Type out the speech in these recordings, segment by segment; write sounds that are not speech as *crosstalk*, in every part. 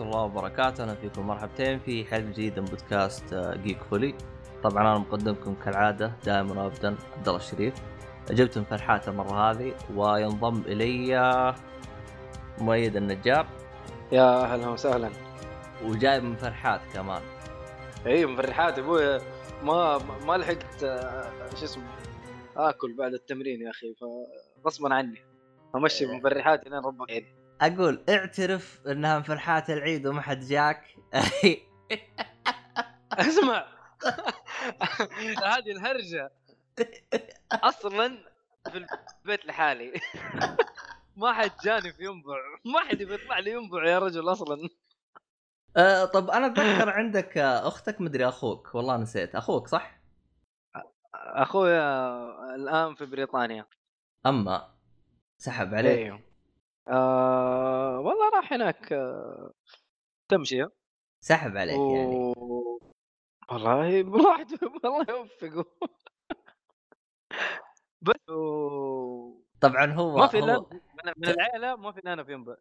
ورحمة الله وبركاته، أهلا فيكم مرحبتين في حلقة جديدة من بودكاست آه، جيك فولي. طبعا أنا مقدمكم كالعادة دائما وأبدا عبد الله الشريف. جبت من فرحات المرة هذه وينضم إلي آه، مؤيد النجار يا أهلا وسهلا وجايب من فرحات كمان. اي مفرحات أبوي ما ما لحقت آه، شو اسمه آكل بعد التمرين يا أخي فغصبا عني أمشي إيه. مفرحات لين ربك يعين أقول اعترف إنها من فرحات العيد وما حد جاك. *laughs* اسمع. هذه الهرجة. أصلا في البيت لحالي. ما حد جاني في ينبع. ما حد بيطلع لي ينبع يا رجل أصلا. أه طب أنا أتذكر عندك أختك مدري أخوك. والله نسيت. أخوك صح؟ أخويا الآن في بريطانيا. أما. سحب عليك. أيوه آه والله راح هناك آه تمشيه سحب عليك يعني. و... والله براحته *laughs* والله يوفقه بس و... طبعا هو ما في هو- من, من العائله ما في أنا في ينبع.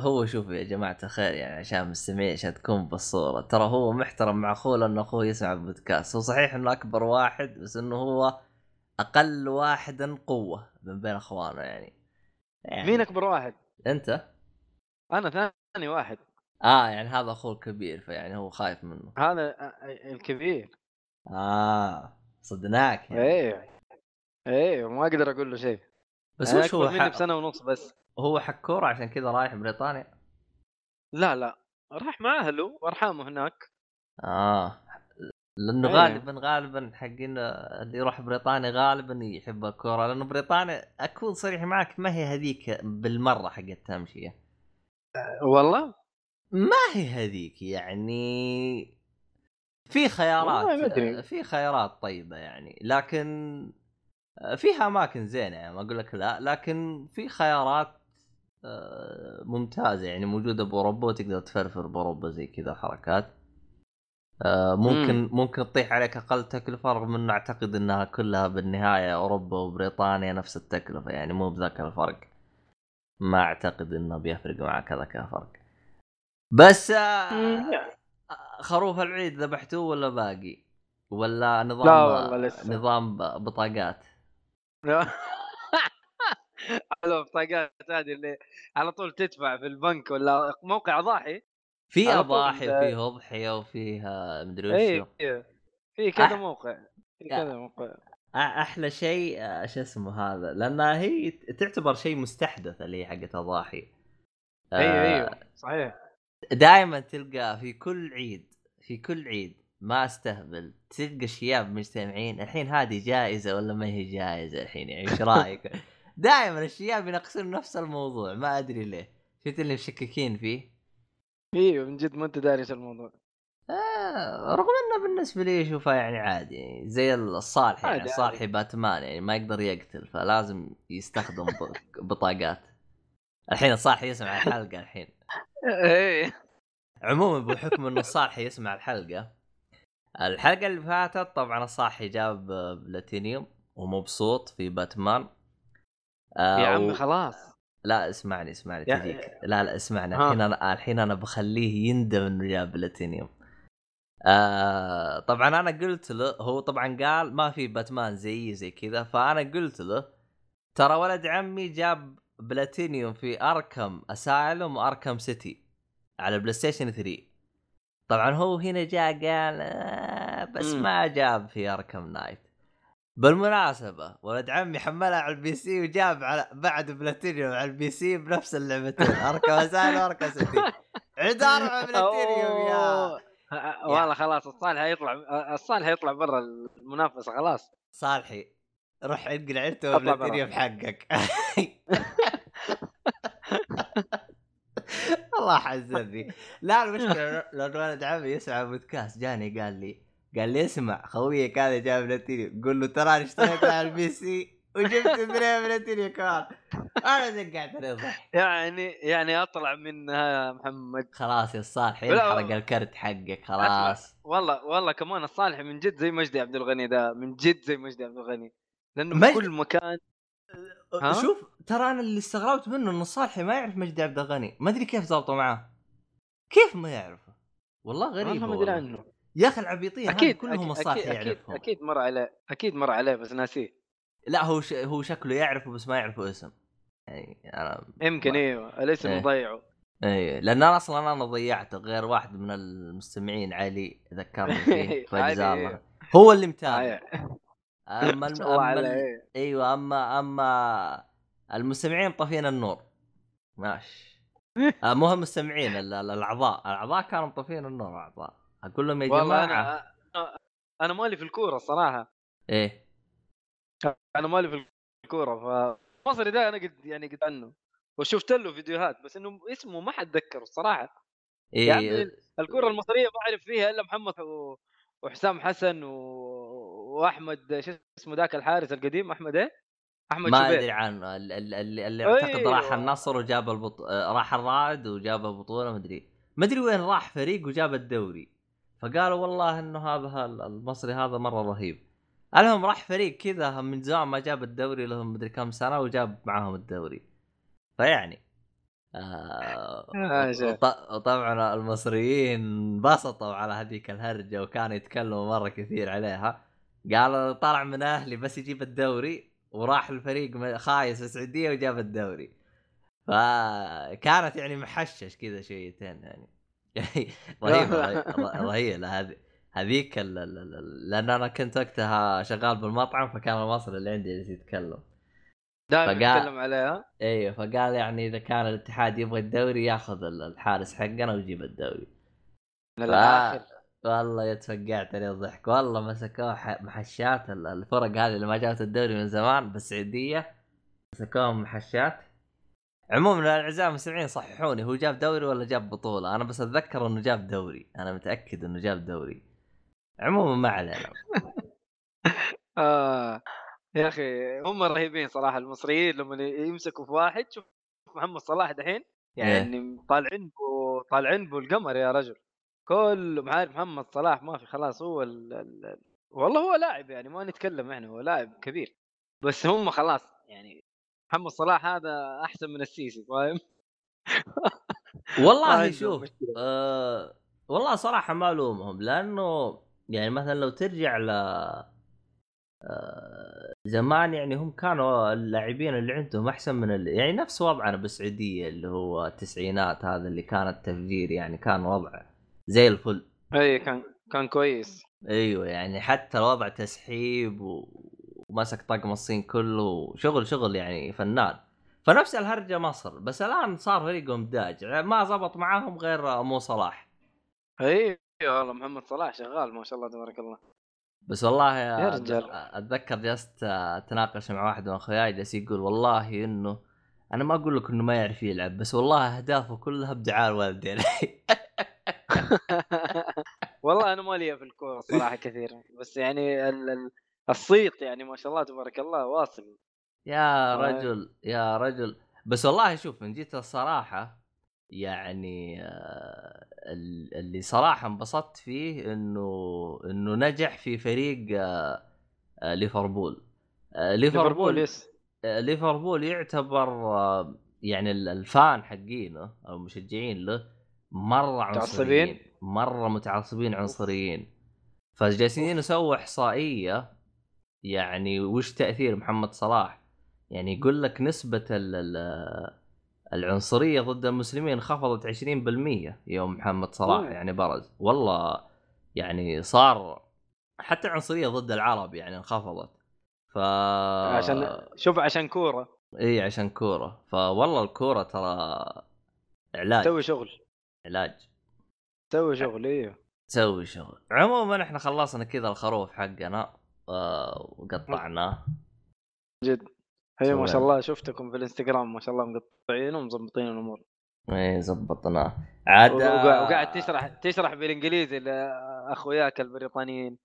هو شوف يا جماعة الخير يعني عشان المستمعين عشان تكون بالصورة. ترى هو محترم مع أخوه لأنه أخوه يسمع البودكاست. هو صحيح إنه أكبر واحد بس إنه هو أقل واحدا قوة من بين أخوانه يعني, يعني مين أكبر واحد؟ أنت؟ أنا ثاني واحد. آه يعني هذا اخوه الكبير فيعني هو خايف منه. هذا الكبير. آه صدناك يعني. أيوه أيوه ما أقدر أقول له شيء. بس وش هو أكبر مني ح... بسنة ونص بس. هو حكور عشان كذا رايح بريطانيا؟ لا لا. راح مع أهله وارحامه هناك. آه. لأنه إيه. غالبا غالبا حقين اللي يروح بريطانيا غالبا يحب الكورة لأنه بريطانيا أكون صريح معك ما هي هذيك بالمرة حق التمشيه والله ما هي هذيك يعني في خيارات. في خيارات طيبة يعني لكن فيها أماكن زينة يعني ما أقول لك لا لكن في خيارات آه، ممتازة يعني موجودة بأوروبا وتقدر تفرفر بأوروبا زي كذا حركات آه، ممكن مم. ممكن تطيح عليك أقل تكلفة رغم إنه أعتقد إنها كلها بالنهاية أوروبا وبريطانيا نفس التكلفة يعني مو بذاك الفرق ما أعتقد إنه بيفرق معك هذاك الفرق بس آه، مم. خروف العيد ذبحتوه ولا باقي؟ ولا نظام لا والله لسه. نظام بطاقات *laughs* على البطاقات هذه اللي على طول تدفع في البنك ولا موقع ضاحي في اضاحي وفيه أضحية وفيها مدري اي وشو. في كذا موقع في. كذا موقع. أحلى شيء شو اسمه هذا لانها هي تعتبر شيء مستحدث اللي هي حقت أضاحي. أيوه أيوه صحيح. دائما تلقى في كل عيد في كل عيد ما أستهبل تلقى الشياب مجتمعين الحين هذه جائزة ولا ما هي جائزة الحين يعني إيش رأيك؟ *laughs* دائما الشياب يناقشون نفس الموضوع ما أدري ليه. شفت اللي مشككين فيه؟ أيوه من جد ما أنت داري الموضوع. آه رغم إنه بالنسبة لي اشوفها يعني عادي يعني زي الصالح يعني الصالحي باتمان يعني ما يقدر يقتل فلازم يستخدم بطاقات. الحين الصالحي يسمع الحلقة الحين. إيه. عموما بحكم إنه *laughs* الصالحي يسمع الحلقة الحلقة اللي فاتت طبعا الصالحي جاب بلاتينيوم ومبسوط في باتمان. آه يا عمي خلاص. لا اسمعني اسمعني تجيك. لا لا اسمعني. الحين أنا الحين أنا بخليه يندم إنه جاب بلاتينيوم. آه طبعا أنا قلت له هو طبعا قال ما في باتمان زيي زي كذا. فأنا قلت له ترى ولد عمي جاب بلاتينيوم في Arkham Asylum و Arkham City على PlayStation 3 طبعا هو هنا جاء قال آه بس. ما جاب في Arkham Knight بالمناسبة ولد عمي حملها على ال PC وجاب على بعد بلاتينيوم على ال PC بنفس اللعبتين Arkham Asylum و Arkham City عند أربع *laughs* بلاتينيوم يا. أوه. آه، والله خلاص الصالح هيطلع الصالح هيطلع برا المنافسة خلاص. صالحي روح انقل عيلته. بلاتينيوم حقك. *laughs* والله حزني. لا المشكلة *laughs* لو ولد عمي يسمع بودكاست جاني قال لي قال لي اسمع خويك هذا جاب بلاتينيوم قول له ترى أنا اشتريت على ال PC وجبت اثنين بلاتينيوم كمان أنا زقعت عليه ضحك. يعني يعني أطلع منها يا محمد. خلاص يا الصالح ينحرق الكرت حقك خلاص. والله والله كمان الصالح من جد زي مجدي عبد الغني ده من جد زي مجدي عبد الغني. لأنه مجد- كل مكان ها؟ شوف ترى أنا اللي استغربت منه إنه صالحي ما يعرف مجدي عبد الغني. ما أدري كيف زبطوا معاه كيف ما يعرفه؟ والله غريب والله ما أدري عنه. يا أخي العبيطين أكيد كلهم أكيد- الصح أكيد أكيد يعرفهم أكيد مر عليه أكيد مر عليه بس ناسيه. لا هو ش... هو شكله يعرفه بس ما يعرفه اسم. يعني أنا يمكن إيوه الاسم إيه. مضيعه اي لأن أنا أصلا أنا ضيعته غير واحد من المستمعين علي ذكرني *laughs* فيه فجزاه. الله. هو اللي متابع. آه، أما ما الم... *laughs* أما ال... إيوه أما أما المستمعين طافين النور. ماشي. *laughs* آه، مو هم المستمعين ال- ال- الأعضاء. الأعضاء كانوا مطفين النور اعضاء أقول لهم يا جماعة أنا أنا- أنا مالي في الكورة الصراحه إيه. أنا مالي في الكورة ف المصري ده أنا قد يعني قد عنه. وشفت له فيديوهات بس إنه اسمه ما حد ذكره الصراحه إيه يا عمي الكره المصرية ما أعرف فيها إلا محمد و... وحسام حسن و... وأحمد شو اسمه ذاك الحارس القديم أحمد إيه؟ أحمد ما أدري عنه ال- ال- اللي, اللي أعتقد راح أيوة. النصر وجاب البط... راح الرائد وجاب البطولة ما أدري. ما أدري وين راح فريق وجاب الدوري. فقالوا والله إنه هذا ال- المصري هذا مرة رهيب. المهم راح فريق كذا من زمان ما جاب الدوري لهم مدري كم سنة وجاب معاهم الدوري. فيعني آه آه،. وط- وطبعا المصريين انبسطوا على هذيك الهرجة وكانوا يتكلموا مرة كثير عليها. قال طلع من أهلي بس يجيب الدوري وراح الفريق خايس السعودية وجاب الدوري. فكانت يعني محشش كذا شويتين يعني. *laughs* *laughs* رهيبة رهي- رهيبة. هذه هذيك لأن أنا كنت وقتها شغال بالمطعم فكان المصري اللي عندي جالس يتكلم. دائما فقال- نتكلم عليها. أيوه فقال يعني إذا كان الاتحاد يبغى الدوري ياخذ ال- الحارس حقنا ويجيب الدوري. من ف- الآخر. والله يتفقعت عليه الضحك. والله مسكوه محشات ال- الفرق هذه اللي ما جابت الدوري من زمان بالسعودية مسكوهم محشات. عموما الأعزاء المستمعين صححوني هو جاب دوري ولا جاب بطولة؟ أنا بس أتذكر إنه جاب دوري. أنا متأكد إنه جاب دوري. عموما ما علينا. *laughs* آه. يا أخي هم رهيبين صراحة المصريين لما يمسكوا في واحد شوف محمد صلاح دحين يعني طالعين بو طالعين بو القمر يا رجل. كل معارف محمد صلاح ما في خلاص هو ال... ال... والله هو لاعب يعني ما نتكلم إحنا هو لاعب كبير. بس هم خلاص يعني محمد صلاح هذا أحسن من السيسي فاهم؟ *laughs* والله شوف. أه والله صراحة ما ألومهم لأنه يعني مثلا لو ترجع ل أه زمان يعني هم كانوا اللاعبين اللي عندهم أحسن من ال... يعني نفس وضعنا بالسعودية اللي هو التسعينات هذا اللي كان التفجير يعني كان وضعه زي الفل اي كان كان كويس أيوه يعني حتى الوضع تسحيب و... ومسك طقم الصين كله شغل شغل يعني فنان. فنفس الهرجة مصر بس الآن صار فريقهم داج. ما زبط معاهم غير مو صلاح. اي والله محمد صلاح شغال ما شاء الله تبارك الله. بس والله يا رجال. أتذكر جلست أتناقش مع واحد من أخوياي جالس يقول والله إنه أنا ما أقول لك إنه ما يعرف يلعب بس والله أهدافه كلها بدعاء الوالدين. *laughs* والله أنا مالي في الكورة صراحة كثير بس يعني ال- ال- الصيت يعني ما شاء الله تبارك الله واصل. يا والله. رجل يا رجل. بس والله شوف ان جيت الصراحة يعني آه، ال- اللي صراحة انبسطت فيه إنه إنه نجح في فريق آه، آه، ليفربول. آه، ليفربول ليفربول يس آه، ليفربول يعتبر آه، يعني ال- الفان حقينه أو المشجعين له مرة متعصبين؟ عنصريين مرة متعصبين عنصريين. فجالسين يسووا إحصائية يعني وش تأثير محمد صلاح؟ يعني يقول لك نسبة ال ال العنصرية ضد المسلمين خفضت 20% يوم محمد صلاح. يعني برز. والله يعني صار حتى العنصرية ضد العرب يعني انخفضت. ف عشان شوف عشان كورة. إي عشان كورة. فوالله الكورة ترى علاج. تسوي شغل. علاج. تسوي شغل إيوه. تسوي شغل. عموما إحنا خلصنا كذا الخروف حقنا. وقطعناه جد. هي ما شاء. الله شفتكم في الإنستغرام ما شاء الله مقطعين ومظبطين الأمور. إيه زبطناه عاد وقا- وقاعد تشرح تشرح بالإنجليزي لأخوياك البريطانيين.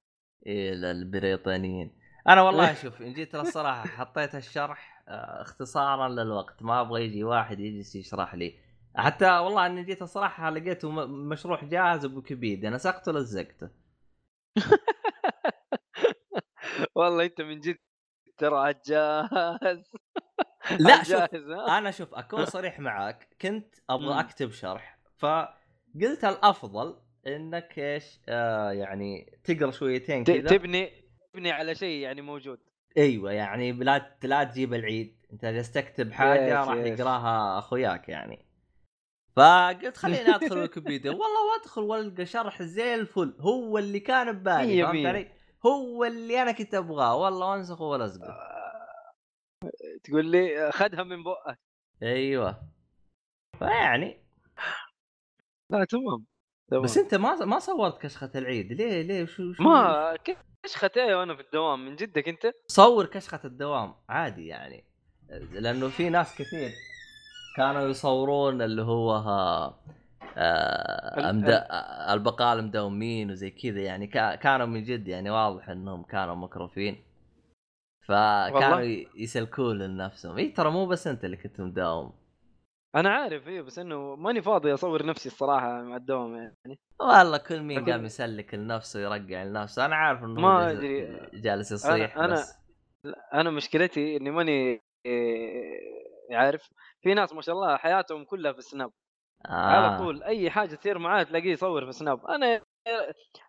إيه للبريطانيين. أنا والله شوف إن جيت للصراحه حطيت الشرح آه، اختصارا للوقت. ما أبغى يجي واحد يجلس يشرح لي. حتى والله اني جيت الصراحة لقيته م- مشروح جاهز بويكيبيديا نسقته لزقته *laughs* والله أنت من جد ترى جاهز *laughs* لا شوف جاهز ها أنا شوف أكون *laughs* صريح معاك كنت أبغى. أكتب شرح ف قلت الأفضل إنك إيش آه يعني تقرأ شويتين كذا تبني تبني على شيء يعني موجود أيوه يعني لا لا تجيب العيد أنت جالس تكتب حاجة راح. يقراها أخوياك يعني فقلت خليني *laughs* أدخل ويكيبيديا والله وأدخل وألقى شرح زي الفل هو اللي كان ببالي فهمت. علي؟ هو اللي أنا كنت أبغاه. والله وانسخه والزقه تقول لي خدها من بقك. أيوه. فيعني. لا تمام. تمام. بس أنت ما ما صورت كشخة العيد. ليه ليه؟ شو شو ما إيش ختايا وأنا في الدوام من جدك أنت؟ صور كشخة الدوام. عادي يعني. لأنه في ناس كثير كانوا يصورون اللي هو ها آه أمد... البقال مداومين وزي كذا يعني كا... كانوا من جد يعني واضح إنهم كانوا مكروفين. فكانوا يسلكون لنفسهم. إي ترى مو بس أنت اللي كنت مداوم. أنا عارف إيه بس إنه ماني فاضي أصور نفسي الصراحة مع الدوام يعني. والله كل مين قام يسلك لنفسه ويرجع لنفسه. أنا عارف إنه ما هو جالس- يصيح أنا- بس. أنا مشكلتي إني ماني إيه، عارف. في ناس ما شاء الله حياتهم كلها في السناب. آه. على طول أي حاجة تصير معاه تلاقيه يصور في سناب أنا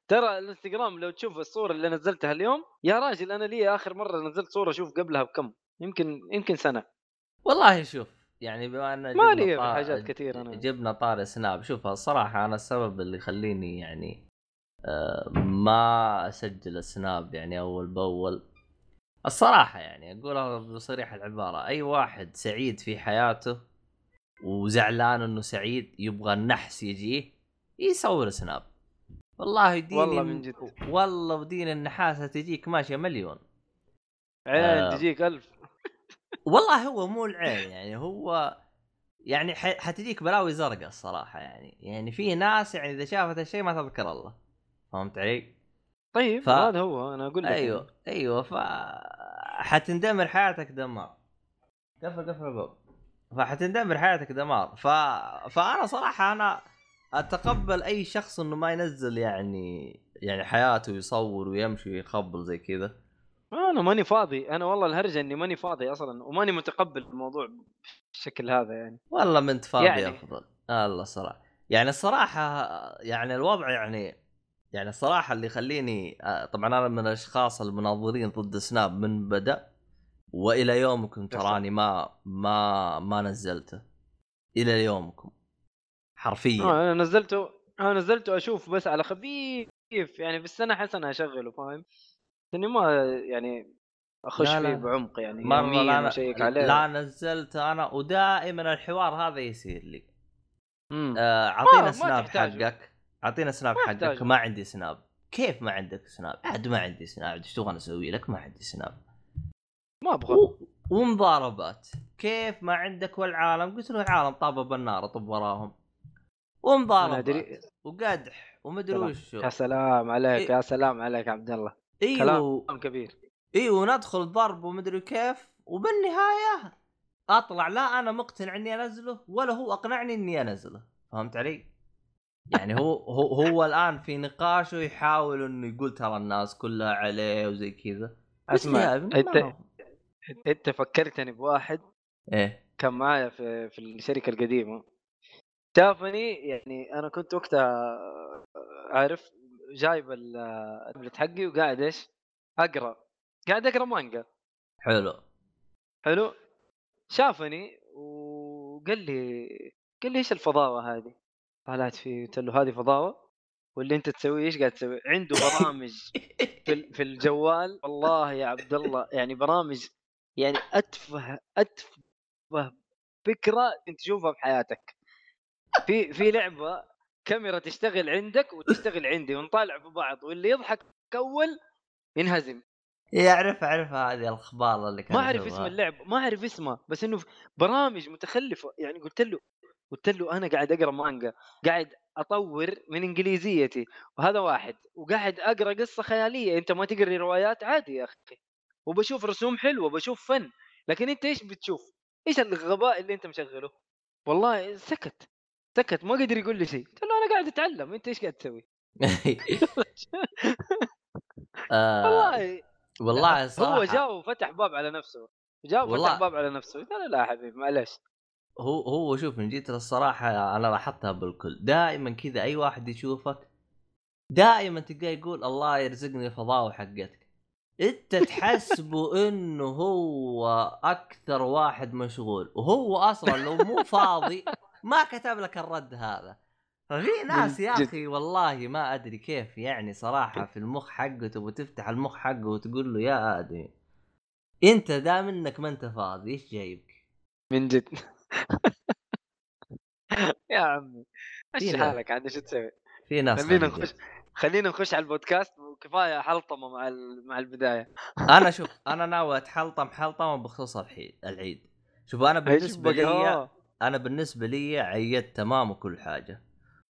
ترى الإنستغرام لو تشوف الصورة اللي نزلتها اليوم يا راجل أنا لي آخر مرة نزلت صورة شوف قبلها بكم يمكن يمكن سنة والله شوف يعني بما أن ما جبنا لي في طا- حاجات كثير أنا. جبنا طاري سناب شوف الصراحة أنا السبب اللي يخليني يعني آه، ما أسجل السناب يعني أول بأول الصراحة يعني أقولها بصريح العبارة أي واحد سعيد في حياته وزعلان إنه سعيد يبغى النحس يجيه يصور سناب والله دين والله من جد. والله ودين النحاسة تجيك ماشية مليون. عين آه. تجيك ألف. والله هو مو العين يعني هو يعني حتجيك بلاوي زرقاء الصراحة يعني. يعني في ناس يعني إذا شافت الشيء ما تذكر الله. فهمت علي؟ طيب ف- هذا هو. أنا أقول لك أيوه أيوه ف حتندمر حياتك دمار. قفل قفل الباب. فحتندمر حياتك دمار. ف... فأنا صراحة أنا أتقبل أي شخص إنه ما ينزل يعني يعني حياته يصور ويمشي ويخبل زي كذا. أنا ماني فاضي. أنا والله الهرجة إني ماني فاضي أصلا وماني متقبل الموضوع بالشكل هذا يعني. والله من فاضي يعني. يعني. أفضل. الله صراحة. يعني الصراحة يعني الوضع يعني يعني الصراحة اللي يخليني آه، طبعا أنا من الأشخاص المناظرين ضد سناب من بدأ. وإلى يومكم تراني ما ما ما نزلته. إلى يومكم. حرفيا. آه، أنا نزلته أنا نزلته أشوف بس على خفيف يعني في السنة حسنه أشغله فاهم؟ اني ما يعني أخش لا، لا، فيه لا. بعمق يعني مرة يومياً لا, لا. نزلت أنا ودائما الحوار هذا يصير لي. آه، ما سناب. حقك. أعطينا سناب ما حقك. ما عندي سناب كيف ما عندك سناب؟ عاد ما عندي سناب إيش تبغى أسوي لك؟ ما عندي سناب ما أبغى. و... ومضاربات. كيف ما عندك والعالم؟ قلت له العالم طابه بالنار طب وراهم. ومضاربات أدري. وقدح. ومدري. وشو يا سلام عليك إيه. يا سلام عليك عبد الله. أيوه كلام كبير. أيوه ندخل ضرب ومدري كيف. وبالنهاية أطلع. لا أنا مقتنع إني أنزله ولا هو أقنعني إني أنزله. فهمت علي؟ يعني هو *laughs* هو هو الآن في نقاشه يحاول إنه يقول ترى الناس كلها عليه وزي كذا. أسمع أنت انت فكرتني بواحد إيه. كان معايا في في الشركة القديمة. شافني يعني أنا كنت وقتها عارف جايب ال- التابلت حقي وقاعد إيش؟ أقرأ. قاعد أقرأ مانجا. حلو. حلو. شافني وقال لي قال لي إيش الفضاوة هذه؟ طلعت فيه قلت له هذه فضاوة؟ واللي أنت تسويه إيش قاعد تسوي؟ عنده برامج في في الجوال. والله يا عبد الله يعني برامج يعني أتفه أتفه فكرة أنت تشوفها في حياتك. في في لعبة كاميرا تشتغل عندك وتشتغل عندي ونطالع في بعض واللي يضحك أول ينهزم. يعرف أعرف هذه الأخبار اللي كان ما أعرف. اسم اللعبه ما أعرف اسمها بس إنه برامج متخلفة. يعني قلت له قلت له أنا قاعد أقرأ مانجا قاعد أطور من إنجليزيتي وهذا واحد. وقاعد أقرأ قصة خيالية أنت ما تقري روايات؟ عادي يا أخي. وبشوف رسوم حلوة بشوف فن لكن أنت إيش بتشوف؟ إيش الغباء اللي أنت مشغله؟ والله سكت سكت ما قدر يقول لي شيء قلت له أنا قاعد أتعلم أنت إيش قاعد تسوي؟ *laughs* آه والله والله صراحة هو جاء وفتح باب على نفسه جاء وفتح باب على نفسه قال لا يا حبيبي معلش هو هو شوف من جيت للصراحه أنا لاحظتها بالكل دائما كذا أي واحد يشوفك دائما تلقاه يقول الله يرزقني الفضاوه حقتك انت تحسبه انه هو أكثر واحد مشغول وهو أصلا لو مو فاضي ما كتب لك الرد هذا ففي ناس يا أخي والله ما أدري كيف يعني صراحة في المخ حقه تبغى تفتح المخ حقه وتقول له يا آدمي انت دام انك ما انت فاضي إيش جايبك؟ من جد *laughs* يا عمي إيش ناس- حالك عاد شو تسوي؟ في ناس خلينا. نخش خلينا نخش على البودكاست وكفاية حلطمة مع مع البداية *laughs* أنا شوف أنا ناوي أتحلطم حلطمة بخصوص الحين العيد شوف أنا بالنسبة لي؟ آه. أنا بالنسبة لي عيدت تمام وكل حاجة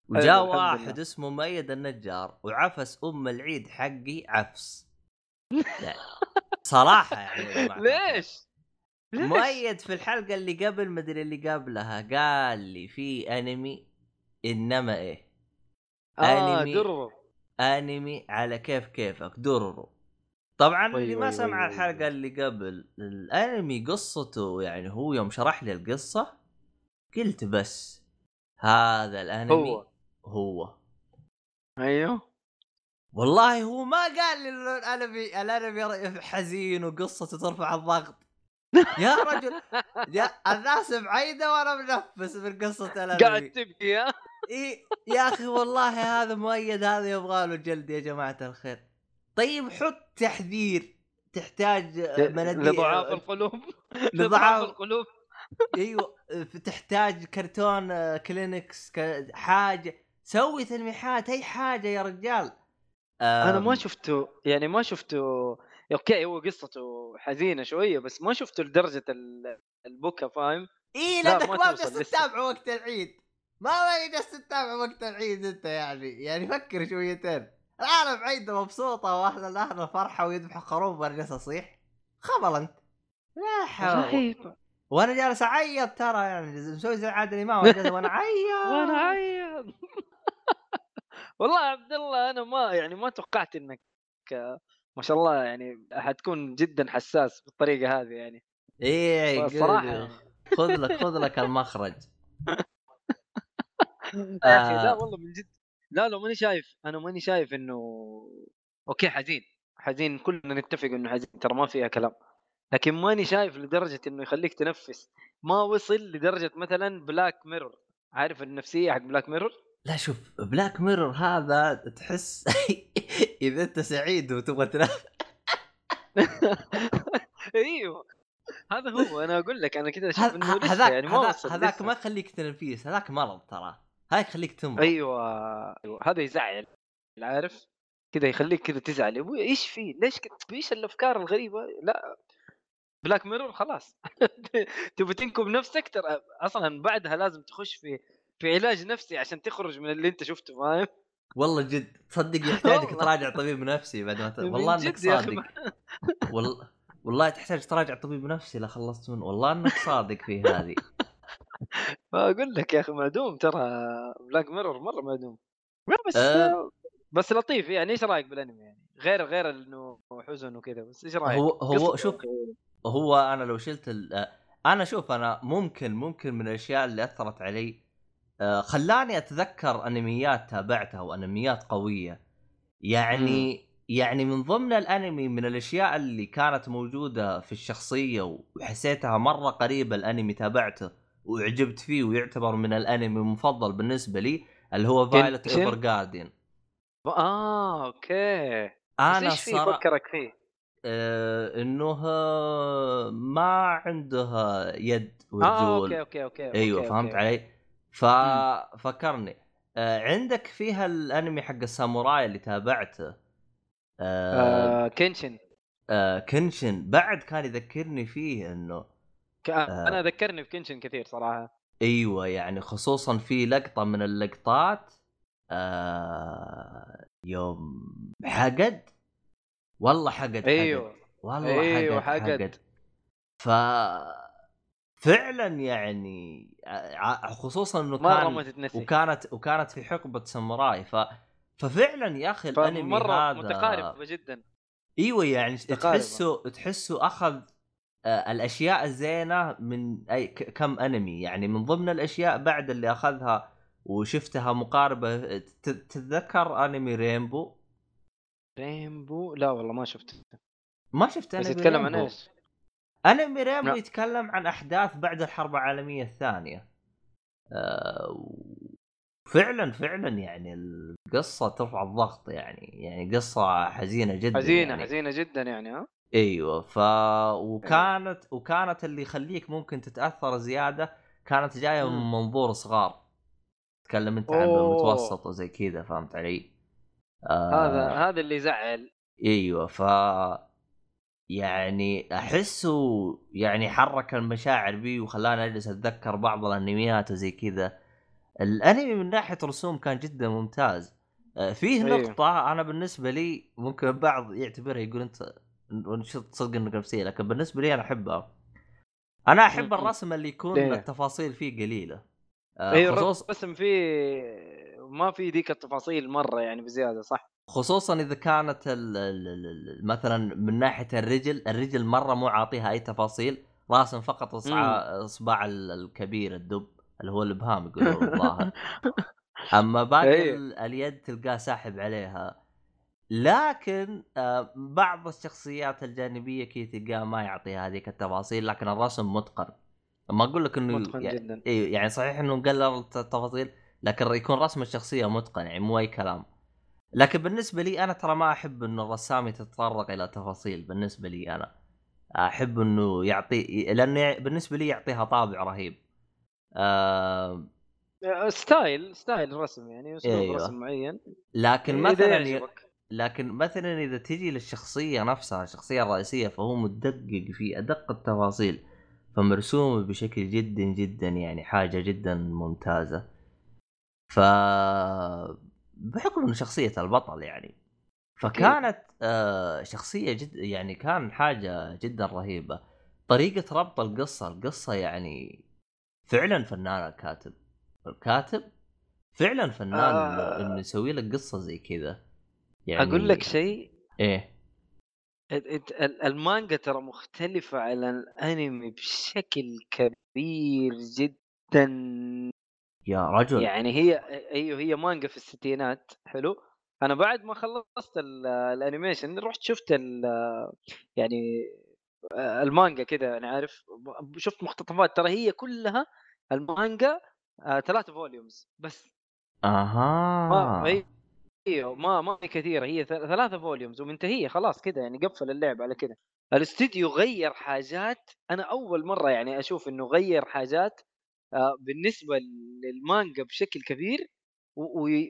وجاء واحد. اسمه مؤيد النجار وعفس أم العيد حقي عفس *laughs* يعني صراحة يعني ليش؟ مؤيد في الحلقة اللي قبل مدري اللي قبلها قال لي في أنمي إنما إيه آه أنمي. درو أنمي على كيف كيفك دررو طبعا وي اللي وي ما وي سمع وي الحلقة وي. اللي قبل الأنمي قصته يعني هو يوم شرح لي القصة قلت بس هذا الأنمي هو. هو. أيوه. والله هو ما قال لي الأنمي الأنمي حزين وقصته ترفع الضغط. *laughs* يا رجل يا الناس بعيدة وأنا منفس من قصة قاعد الانمي تبكي ها؟ إيه يا أخي والله هذا مؤيد هذا يبغى له جلد يا جماعة الخير. طيب حط تحذير تحتاج مناديل لضعاف القلوب. *laughs* لضعاف القلوب. أيوه تحتاج كرتون آه، كلينكس حاجة. سوي تلميحات أي حاجة يا رجال. أنا ما شفته يعني ما شفته. okay هو قصته حزينة شوية بس ما شفته لدرجة ال- البكا فاهم؟ لا، لأنك ما ما توصل جالس لسه. تتابع وقت العيد. ما ما جالس تتابع وقت العيد انت يعني يعني فكر شويتين. العالم عيده مبسوطة واهلا أهلا فرحة ويذبحوا خروف وأنا جالس اصيح خبل انت. لا حول. رهيب وأنا جالس اعيط ترى يعني مسوي زي عادل إمام *laughs* وأنا اعيط. وأنا عيط *laughs* والله يا عبد الله أنا ما يعني ما توقعت إنك ما شاء الله يعني حتكون جدا حساس بالطريقة هذه يعني. إيه يعني. خذ لك خذ لك المخرج. *laughs* يا أخي لا. والله من جد لا لو ماني شايف أنا ماني شايف إنه okay حزين حزين كلنا نتفق إنه حزين ترى ما فيها كلام لكن ماني شايف لدرجة إنه يخليك تنفس ما وصل لدرجة مثلا Black Mirror عارف النفسية حق بلاك ميرور لا شوف Black Mirror هذا تحس *laughs* إذا أنت سعيد وتبغى تنام *laughs* إيوه هذا هو أنا أقول لك أنا كذا أشوف إنه هذاك يعني ما هذاك-. ما يخليك تنفيس هذاك مرض ترى هذاك يخليك تمرض أيوه أيوه. هذا يزعل عارف؟ كذا يخليك كذا تزعل. يا أبوي إيش في؟ ليش إيش الأفكار الغريبة؟ لا. بلاك ميرور خلاص. *laughs* تبي تنكب نفسك؟ ترى أصلا بعدها لازم تخش في في علاج نفسي عشان تخرج من اللي أنت شفته فاهم؟ والله جد. تصدق يحتاجك. تراجع طبيب نفسي بعد ما ت... والله إنك صادق. والله والله تحتاج تراجع طبيب نفسي لا خلصت منه والله إنك صادق في هذه. أقول لك يا أخي معدوم ترى بلاك ميرور مرة معدوم لا بس أه. بس لطيف يعني إيش رأيك بالأنمي يعني؟ غير غير إنه حزن وكذا بس إيش رأيك؟ هو هو شوف هو أنا لو شلت ال... آه، أنا شوف أنا ممكن ممكن من الأشياء اللي أثرت علي آه، خلاني أتذكر أنميات تابعتها وأنميات قوية. يعني يعني من ضمن الأنمي من الأشياء اللي كانت موجودة في الشخصية وحسيتها مرة قريبة الأنمي تابعته واعجبت فيه ويعتبر من الأنمي المفضل بالنسبة لي اللي هو فايلت؟ ايفر جاردين آه أوكي أنا صرا... فكرك فيه؟ آه إنه آه، ما عندها يد آه وتزول أوكي أوكي أوكي أيوه أوكي، فهمت أوكي. علي؟ ففكرني آه عندك فيها الأنمي حق الساموراي اللي تابعته آه آه كنشن آه كنشن بعد كان يذكرني فيه إنه. أنا ذكرني بكنشن كثير صراحة أيوه يعني خصوصا في لقطة من اللقطات آه يوم حقد والله حقد حقد. أيوه والله أيوة، حقد حقد. حقد ف فعلا يعني ع- خصوصا إنه كان ما تتنسي وكانت وكانت في حقبة ساموراي ف ففعلا يا أخي الأنمي مره هذا متقاربة جدا أيوه يعني. تحسه تحسه أخذ آه الأشياء الزينة من أي كم أنمي يعني من ضمن الأشياء بعد اللي أخذها وشفتها مقاربة تتذكر أنمي رينبو رينبو لا والله ما شفته ما شفت بس أنمي يتكلم عن. إيش؟ أنمي رينبو. يتكلم عن أحداث بعد الحرب العالمية الثانية آه و- فعلا فعلا يعني القصة ترفع الضغط يعني يعني قصة حزينة جدا حزينة يعني. حزينة جدا يعني ها؟ أيوه ف وكانت وكانت اللي يخليك ممكن تتأثر زيادة كانت جاية من. منظور صغار تكلم أنت عن. المتوسط وزي كذا فهمت علي؟ آه هذا هذا اللي يزعل أيوه ف يعني أحسه يعني حرك المشاعر بي وخلاني أجلس أتذكر بعض الأنميات وزي كذا الأنمي من ناحية رسوم كان جدا ممتاز آه، فيه أيوه. نقطة أنا بالنسبة لي ممكن البعض يعتبرها يقول أنت نشط صدق انك نفسية لكن بالنسبة لي. أنا أحب م- م. الرسم اللي يكون ليه؟ التفاصيل فيه قليلة. آه، اي خصوص الرسم فيه ما في ذيك التفاصيل مرة يعني بزيادة صح؟ خصوصا إذا كانت ال ال ال ال- مثلا من ناحية الرجل الرجل مرة مو عاطيها أي تفاصيل راسم فقط اصبع إصبع ال- الكبير الدب اللي هو الإبهام يقولون الظاهر *laughs* أما باقي إيه. ال- اليد تلقاه ساحب عليها لكن آه، بعض الشخصيات الجانبية كي تلقاه ما يعطيها هذيك التفاصيل لكن الرسم متقن. ما أقول لك إنه متقن يعني جدا. أيوه يعني صحيح إنه قلل التفاصيل لكن يكون رسم الشخصية متقن يعني مو أي كلام. لكن بالنسبة لي أنا ترى ما أحب إنه الرسام يتطرق إلى تفاصيل بالنسبة لي أنا. أحب إنه يعطي لأنه بالنسبة لي يعطيها طابع رهيب. آه style style رسم يعني أسلوب أيوه. رسم معين. لكن مثلا. لكن مثلا إذا تجي للشخصية نفسها الشخصيه الرئيسيه فهو مدقق في أدق التفاصيل فمرسوم بشكل جدا جدا يعني حاجة جدا ممتازة. ف بحكم إنه شخصية البطل يعني. فكانت آه شخصية جد يعني كان حاجة جدا رهيبة. طريقة ربط القصة القصة يعني فعلا فنان الكاتب. الكاتب فعلا فنان آه. إنه يسوي لك قصة زي كذا. يعني أقول لك شيء. إيه. ال- ال- ال- المانجا ترى مختلفة عن الأنمي بشكل كبير جدا. يا رجل. يعني هي أيوه هي مانجا في الستينات. حلو. أنا بعد ما خلصت ال- ال animation رحت شفت يعني المانجا كذا أنا عارف شفت مقتطفات. ترى هي كلها المانجا آه، ثلاثة volumes بس. أها. أيوه ما ما هي كثيرة هي ث- ثلاثة volumes ومنتهية خلاص كذا يعني قفل اللعب على كذا الاستديو غير حاجات أنا أول مرة يعني أشوف إنه غير حاجات آه، بالنسبة للمانجا بشكل كبير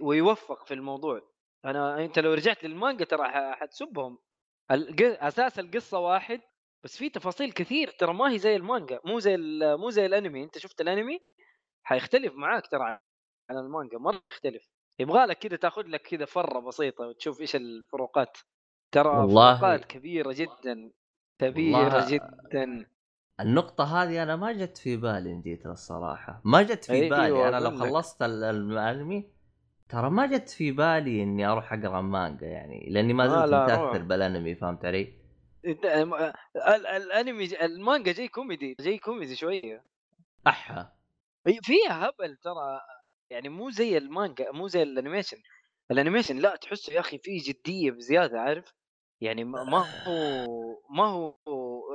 ويوفق في الموضوع. أنا أنت لو رجعت للمانجا ترى حتسبهم. أساس القصة واحد بس في تفاصيل كثير ترى ما هي زي المانجا مو زي مو زي الأنمي. أنت شفت الأنمي؟ حيختلف معاك ترى عن المانجا مرة يختلف. يبغى لك كذا تاخذ لك كذا فرة بسيطة وتشوف إيش الفروقات. ترى والله- فروقات كبيرة جدا كبيرة والله- جدا. النقطة هذه أنا ما جت في بالي إن جيت للصراحة، ما جت في أيوة، بالي. أنا لو. خلصت ال- الأنمي ترى ما جت في بالي إني أروح أقرأ مانجا يعني لأني ما آه، زلت لا، متأثر. بالأنمي فهمت علي؟ إنت- ال- الأنمي ج- المانجا جاي كوميدي جاي كوميدي شوية. أحا. فيها هبل ترى. يعني مو زي المانجا مو زي ال animation. ال animation لا تحسه يا أخي فيه جدية بزيادة عارف؟ يعني ما هو ما هو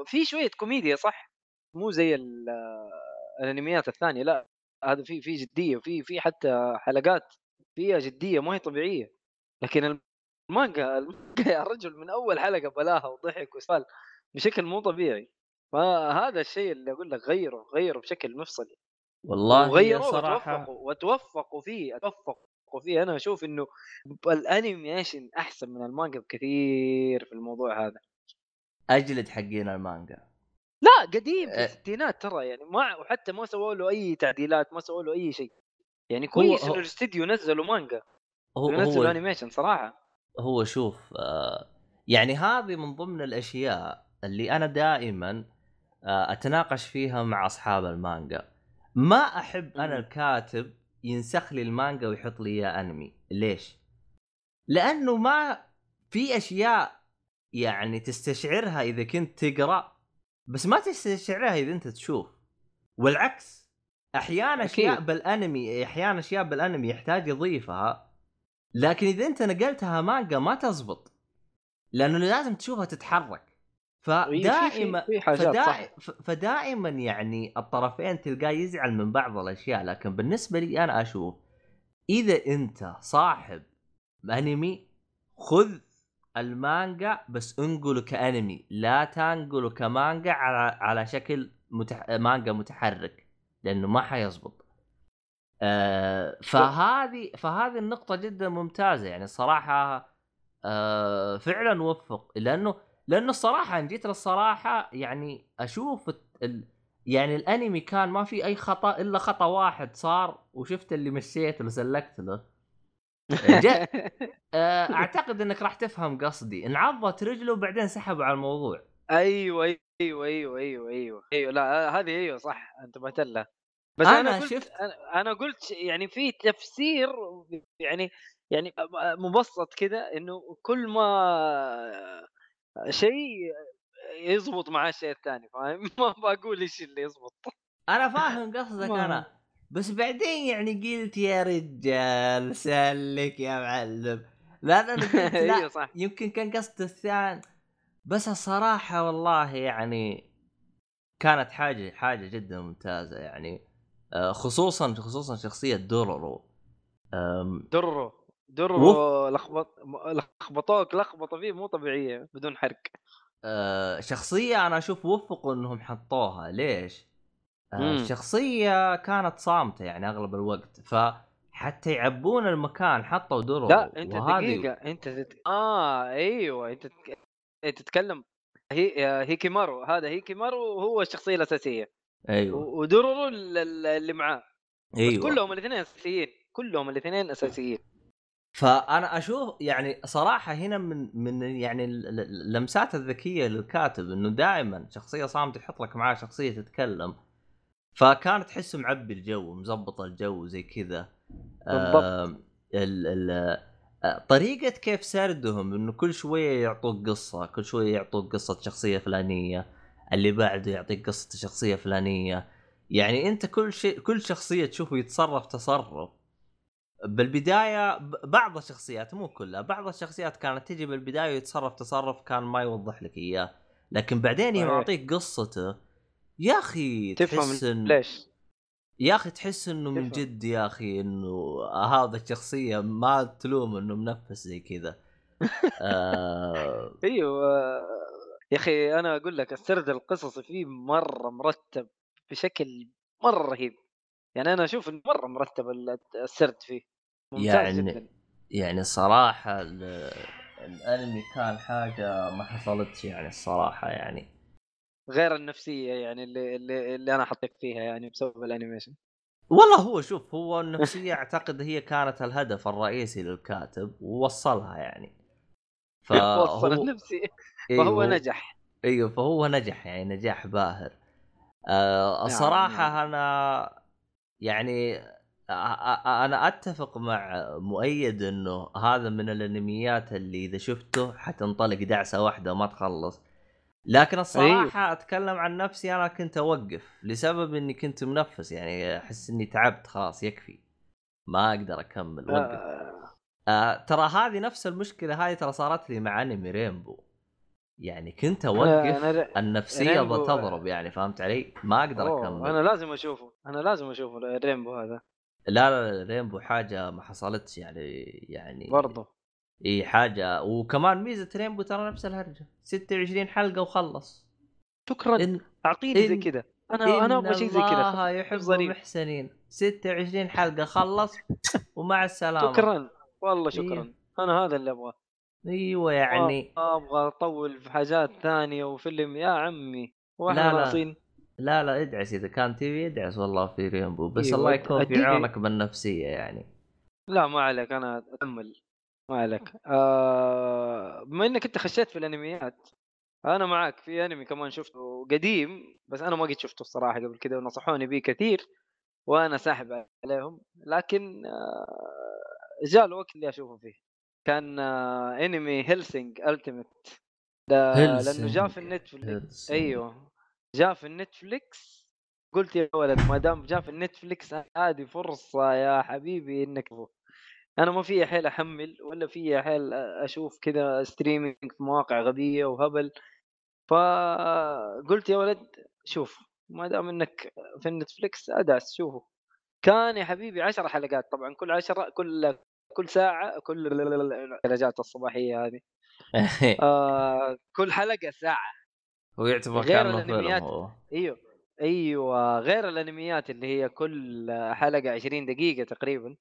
في شوية كوميديا صح؟ مو زي ال- الانميات الثانية لا هذا في في جدية في في حتى حلقات فيها جدية ما هي طبيعية. لكن المانجا المانجا يا رجل من أول حلقة بلاها وضحك وسفال بشكل مو طبيعي. فهذا الشيء اللي أقول لك غيره غيره بشكل مفصلي. والله وغيروه صراحة وتوفقوا وتوفقوا فيه توفقوا فيه. أنا أشوف إنه ال animation أحسن من المانجا بكثير في الموضوع هذا. أجلد حقين المانجا. لا قديم في أه. الستينات ترى يعني ما وحتى ما سووا له أي تعديلات ما سووا له أي شيء. يعني كويس إنه الاستديو نزلوا مانجا هو ونزلوا هو animation صراحة. هو شوف آه يعني هذه من ضمن الأشياء اللي أنا دائما آه أتناقش فيها مع أصحاب المانجا. ما أحب أنا. الكاتب ينسخ لي المانجا ويحط لي إياه أنمي ليش لأنه ما في أشياء يعني تستشعرها إذا كنت تقرأ بس ما تستشعرها إذا أنت تشوف والعكس أحيانا أشياء. بالأنمي أحيانا أشياء بالأنمي يحتاج يضيفها لكن إذا أنت نقلتها مانجا ما تزبط لأنه لازم تشوفها تتحرك فدائما في, حاجات فدائما, فدائما يعني الطرفين تلقاه يزعل من بعض الأشياء لكن بالنسبة لي أنا أشوف إذا أنت صاحب أنمي خذ المانجا بس انقله كأنمي لا تنقله كمانجا على على شكل متح... مانجا متحرك لأنه ما حيزبط. آه فهذه فهذه النقطة جدا ممتازة يعني الصراحة آه فعلا وفق لأنه لأنه الصراحة ان جيت للصراحة يعني أشوف ال... يعني الأنمي كان ما في أي خطأ إلا خطأ واحد صار وشفت اللي مشيت له. سلكت له جاء آه، أعتقد إنك راح تفهم قصدي. انعضت رجله وبعدين سحبوا على الموضوع. أيوه أيوه أيوه أيوه أيوه أيوه. لا هذه أيوه صح انتبهت لها بس أنا أنا, قلت شفت- أنا- أنا قلت يعني في تفسير يعني يعني مبسط كذا إنه كل ما شيء يزبط مع الشيء الثاني فاهم؟ *laughs* ما بقول إيش اللي يزبط. أنا *laughs* فاهم قصدك أنا بس بعدين يعني قلت يا رجال سلك يا معلم. لا أنا قلت *laughs* لا صح. يمكن كان قصد الثاني بس الصراحة والله يعني كانت حاجة حاجة جدا ممتازة يعني آه، خصوصا خصوصا شخصية دورورو أم، درو درو لخبط لخبطوك لخبطة فيه مو طبيعية بدون حرق. آه، شخصية أنا أشوف وفقوا إنهم حطوها. ليش؟ آه، مم. الشخصية كانت صامتة يعني أغلب الوقت. فحتى يعبون المكان حطوا دورو لا أنت وهذه- دقيقة أنت تت... آه أيوه أنت تك... أنت تتكلم. هي... هيكيمارو هذا هيكيمارو هو الشخصية الأساسية. و- ودورورو ال- ال- اللي معاه. بس كلهم الاثنين أساسيين كلهم الاثنين أساسيين. فأنا أشوف يعني صراحة هنا من من يعني ال- ال- اللمسات الذكية للكاتب إنه دائما شخصية صامتة يحط لك معاه شخصية تتكلم. فكانت تحسه معبي الجو مزبط الجو زي كذا. بالضبط. آم، ال ال آه، طريقة كيف سردهم إنه كل شوية يعطوك قصة، كل شوية يعطوك قصة شخصية فلانية، اللي بعده يعطيك قصة شخصية فلانية، يعني أنت كل شيء كل شخصية تشوفه يتصرف تصرف. بالبداية بعض الشخصيات مو كلها بعض الشخصيات كانت تجي بالبداية ويتصرف تصرف كان ما يوضح لك إياه. لكن بعدين يوم. يعطيك قصته يا أخي تحس إن... ليش؟ يا أخي تحس إنه من. جد يا أخي إنه هذا الشخصية ما تلوم إنه منفس زي كذا. *laughs* آه... أيوه. يا أخي أنا أقول لك السرد القصصي فيه مرة مرتب بشكل مرة رهيب. يعني أنا أشوف إنه مرة مرتب ال- السرد فيه. ممتاز يعني- جدا. يعني صراحة ال... الأنمي كان حاجة ما حصلتش يعني الصراحة يعني. غير النفسية يعني اللي اللي, اللي أنا حطيت فيها يعني بسبب الأنيميشن. والله هو شوف هو النفسية أعتقد هي كانت الهدف الرئيسي للكاتب ووصلها يعني. *laughs* وصل فهو النفسية. أيوه فهو نجح. أيوه فهو نجح يعني نجاح باهر. آه نعم، الصراحة أنا يعني أنا أتفق مع مؤيد إنه هذا من الأنميات اللي إذا شفته حتنطلق دعسة واحدة ما تخلص. لكن الصراحة أتكلم عن نفسي أنا كنت أوقف لسبب إني كنت منفس يعني أحس إني تعبت خلاص يكفي. ما أقدر أكمل وقف. آه، آه ترى هذه نفس المشكلة هذه ترى صارت لي مع أنمي رينبو. يعني كنت آه، أوقف أنا- النفسية رينبو- تضرب يعني فهمت علي؟ ما أقدر أوه، أكمل. أنا لازم أشوفه أنا لازم أشوفه الرينبو هذا. لا لا رينبو حاجة ما حصلتش يعني يعني برضه إي حاجة. وكمان ميزة رينبو ترى نفس الهرجة 26 حلقة وخلص. شكرا. إن أعطيني زي إن- كذا أنا أنا أبغى شيء زي كذا الله يحب. المحسنين. 26 حلقة خلص ومع السلامة. شكرا. والله إيه. شكرا. أنا هذا اللي أبغاه. أيوه يعني. أبغى أطول في حاجات ثانية وفيلم. يا عمي وإحنا لا. ناقصين لا لا ادعس إذا كان تبي ادعس والله في رينبو بس إيوه، الله يكون في عونك بالنفسية يعني. لا ما عليك أنا أتأمل ما عليك. آه بما إنك أنت خشيت في الأنميات أنا معاك في أنمي كمان شفته قديم بس أنا ما قد شفته الصراحة قبل كذا ونصحوني به كثير وأنا ساحب عليهم. لكن آه جاء الوقت اللي أشوفه فيه. كان آه أنمي هيلسينج ultimate لأنه جاء في النت في ال- هيلسينج. أيوه. جاء في النتفليكس قلت يا ولد ما دام جاء في النتفليكس هذه فرصة يا حبيبي إنك أنا ما في حيل أحمل ولا في حيل أشوف كذا streaming في مواقع غبية وهبل. فقلت يا ولد شوف ما دام إنك في النتفليكس ادعس شوفه كان يا حبيبي 10 حلقات طبعا كل 10 كل كل ساعة كل الحلقات الصباحية هذه. *laughs* آه كل حلقة ساعة. هو يعتبر غير الأنميات. أيوه. أيوه غير الأنميات اللي هي كل حلقة 20 دقيقة تقريبا.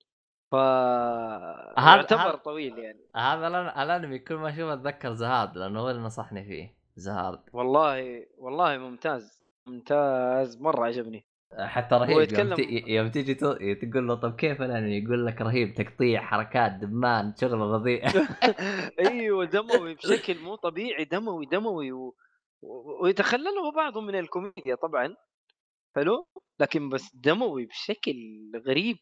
ف يعتبر هذا- طويل يعني. هذا الأنمي كل ما أشوفه أتذكر زهاد لأنه هو اللي نصحني فيه زهاد. والله والله ممتاز ممتاز مرة عجبني. حتى رهيب يوم, يتكلم- ت... يوم تجي تو- تقول له طب كيف الأنمي؟ يقول لك رهيب تقطيع حركات دمان شغل رضيع *laughs* أيوه دموي *laughs* بشكل مو طبيعي دموي دموي و... ويتخلله بعض من الكوميديا طبعا حلو؟ لكن بس دموي بشكل غريب.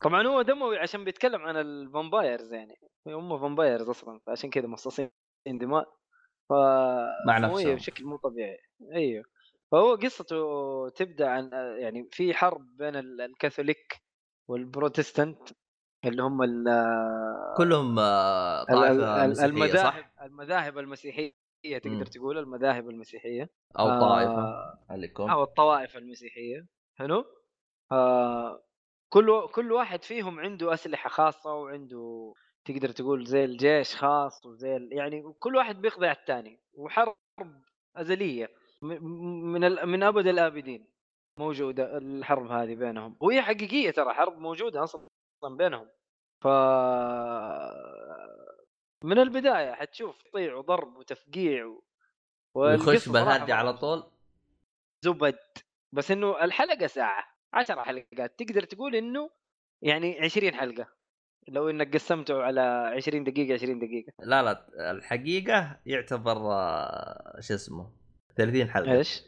طبعا هو دموي عشان بيتكلم عن ال vampires يعني هم vampires أصلا فعشان كذا مصاصين دماء. ف مع فهو نفسهم. بشكل مو طبيعي. أيوه. فهو قصته تبدأ عن يعني في حرب بين ال- الكاثوليك والبروتستانت اللي هم ال كلهم آه، طائفة المذاهب؟ المذاهب المسيحية. مم. تقدر تقول المذاهب المسيحية. أو آه، طائفة عليكم. أو الطوائف المسيحية. حلو؟ آه كل كل واحد فيهم عنده أسلحة خاصة وعنده تقدر تقول زي الجيش خاص وزي ال- يعني كل واحد بيقضي على الثاني وحرب أزلية من ال- من أبد الآبدين. موجودة الحرب هذه بينهم. وهي حقيقية ترى حرب موجودة أصلا بينهم. ف من البداية حتشوف طيع وضرب وتفقيع و... ويخش مرة على طول؟ زبد. بس إنه الحلقة ساعة 10 حلقات. تقدر تقول إنه يعني 20 حلقة. لو إنك قسمته على 20 دقيقة 20 دقيقة. لا لا الحقيقة يعتبر آه، شو اسمه 30 حلقة. إيش؟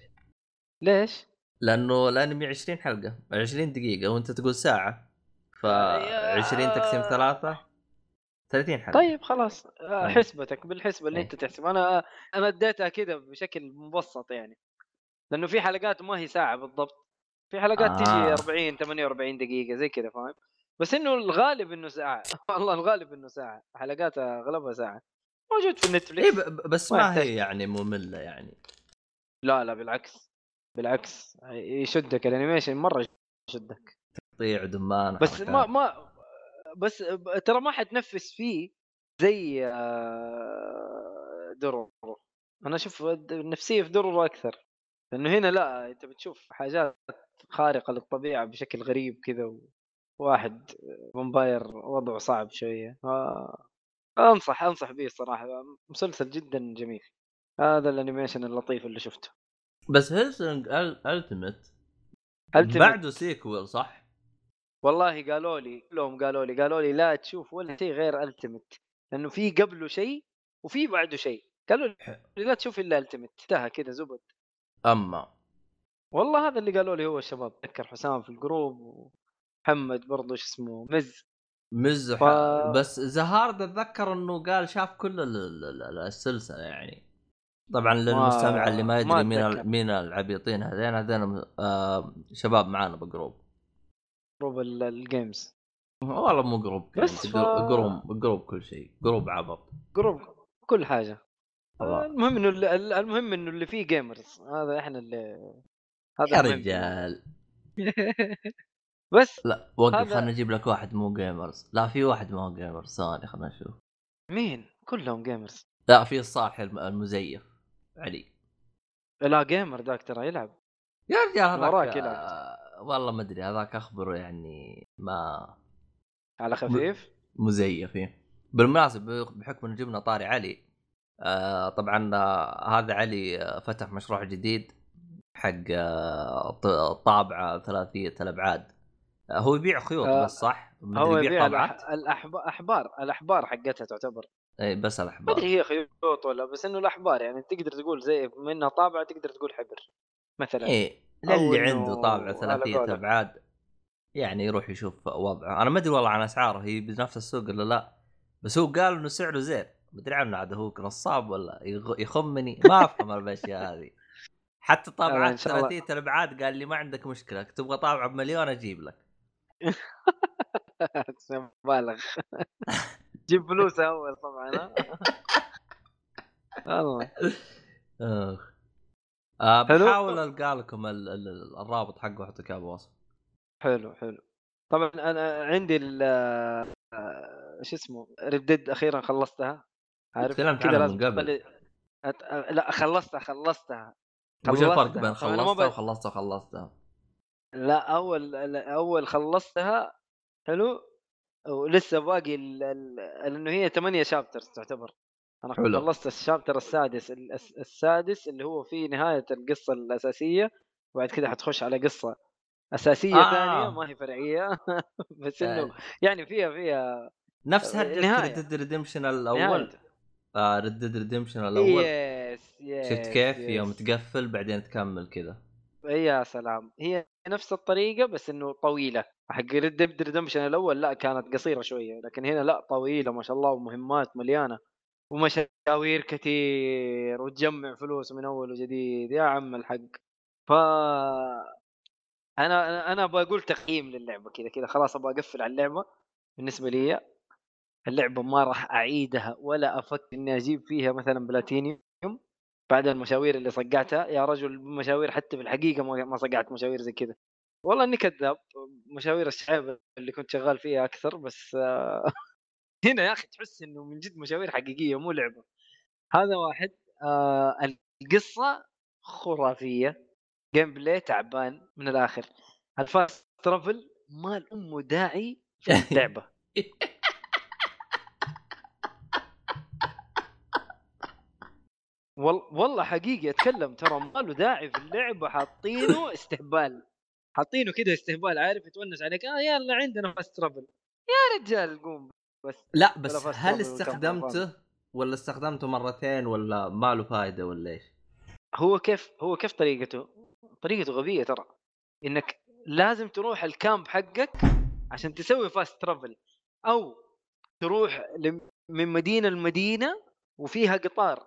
ليش؟ لأنه الانمي 20 حلقة. 20 دقيقة وأنت تقول ساعة. ف يا- 20 تقسيم ثلاثة. 30 حلقة. طيب خلاص. آه، طيب. حسبتك بالحسبة اللي إيه. انت تحسب. أنا أنا اديتها كذا بشكل مبسط يعني. لأنه في حلقات ما هي ساعة بالضبط. في حلقات آه. تجي 40 48 دقيقة زي كذا فاهم؟ بس إنه الغالب إنه ساعة. *laughs* والله الغالب إنه ساعة. حلقاتها أغلبها ساعة. موجود في ب- ب- بس ما ما. هي يعني مملة يعني. لا لا بالعكس. بالعكس. يشدك ال animation مرة يشدك. تقطيع دمان بس. ما ما بس ترى ما حتنفس فيه زي آه، درورو أنا أشوف النفسيه في درورو أكثر. لأنه هنا لا أنت بتشوف حاجات خارقة للطبيعة بشكل غريب كذا وواحد vampire وضعه صعب شوية. أنصح أنصح به الصراحة. مسلسل جدا جميل. هذا ال animation اللطيف اللي شفته. بس هيلسنج ultimate بعده sequel صح؟ والله قالوا لي كلهم قالوا لي قالوا لي لا تشوف ولا شيء غير ال ultimate لأنه في قبله شيء وفي بعده شيء. قالوا لي لا تشوف إلا ال ultimate انتهى كذا زبد. أما والله هذا اللي قالوا لي هو الشباب ذكر حسام في ال group ومحمد برضو شو اسمه مز. مزح ف- بس زهارد اتذكر إنه قال شاف كل ال- ال- ال- السلسلة يعني. طبعا للمستمع اللي ما يدري مين مين العبيطين هذين هذين آه شباب معانا ب group group ال- ال games والله مو group بس ف- group group كل شيء group عبط. group كل حاجة. المهم إنه ال- المهم إنه اللي فيه gamers هذا إحنا اللي هذا يا. رجال. *laughs* بس لا وقف هذا- خلنا نجيب لك واحد مو gamers لا في واحد ما هو gamers ثاني خلنا نشوف. مين؟ كلهم gamers لا في الصالح الم- المزيف علي. لا gamer ذاك ترى يلعب. يا رجال هذاك وراك يلعب. والله ما أدري هذاك أخبره يعني ما على خفيف؟ مزيف إيه. بالمناسبة بحكم ان جبنا طاري علي آه طبعا آه هذا علي آه فتح مشروع جديد حق آه طابعة ثلاثية الأبعاد. آه هو يبيع خيوط آه، بس صح؟ هو يبيع الأح... الأحبار الأحبار الأحبار حقتها تعتبر. اي بس ما الاحبار أدري هي خيوط ولا بس إنه الأحبار يعني تقدر تقول زي منها طابعة تقدر تقول حبر مثلا. أو للي عنده ثلاثية قولك. أبعاد يعني يروح يشوف وضعه. أنا ما أدري والله عن أسعاره هي بنفس السوق ولا لا بس هو قال إنه سعره زين. مدري عنه عاد هو نصاب ولا يخمني. ما أفهم الأشياء هذه. حتى *laughs* طابعات. ثلاثية الأبعاد قال لي ما عندك مشكلة تبغى طابعه بمليون أجيب لك. *laughs* بالغ *laughs* جيب فلوس أول طبعا؟ والله. آه. بحاول ألقى لكم ال- ال- الرابط حقه واحط لك إياه بالوصف حلو حلو طبعا أنا عندي ال آه، شو اسمه ردد أخيرا خلصتها عارف كذا عنها لازم من قبل. أت... لا خلصتها خلصتها وش الفرق. بين خلصتها وخلصتها وخلصتها؟ لا أول أول خلصتها حلو ولسه باقي ال... ال... لأنه هي ثمانية شابترز تعتبر أنا حلو. خلصت الشابتر السادس الس- السادس اللي هو في نهاية القصة الأساسية وبعد كذا حتخش على قصة أساسية آه. ثانية ما هي فرعية *laughs* بس إنه آه. يعني فيها فيها نفس. ريد ريدمبشن الأول. آه ريد ريدمبشن الأول yes yes شفت كيف yes. يوم تقفل بعدين تكمل كذا يا سلام هي نفس الطريقة بس إنه طويلة حق ريد ديد ريدمبشن الأول لا كانت قصيرة شوية لكن هنا لا طويلة ما شاء الله ومهمات مليانة ومشاوير كثير وتجمع فلوس من أول وجديد. يا عم الحق. ف أنا أنا أنا بقول تقييم للعبة كذا كذا خلاص أبغى أقفل على اللعبة بالنسبة لي. اللعبة ما راح أعيدها ولا أفكر إني أجيب فيها مثلا بلاتينيوم بعد المشاوير اللي صقعتها. يا رجل مشاوير حتى في الحقيقة ما صقعت مشاوير زي كذا. والله إني كذاب. مشاوير الشعب اللي كنت شغال فيها أكثر بس *laughs* هنا يا أخي تحس إنه من جد مشاوير حقيقية مو لعبة. هذا واحد آه القصة خرافية. gameplay تعبان من الآخر. ال fast travel ما له داعي في اللعبة. *laughs* وال... والله حقيقي أتكلم ترى ما له داعي في اللعبة. حاطينه استهبال. حاطينه كذا استهبال عارف يتونس عليك آه يلا عندنا fast travel يا رجال قوم. بس لا بس هل استخدمته ولا استخدمته مرتين ولا ما له فائده ولا إيش؟ هو كيف هو كيف طريقته؟ طريقته غبية ترى إنك لازم تروح ال camp حقك عشان تسوي fast travel أو تروح من مدينة لمدينة وفيها قطار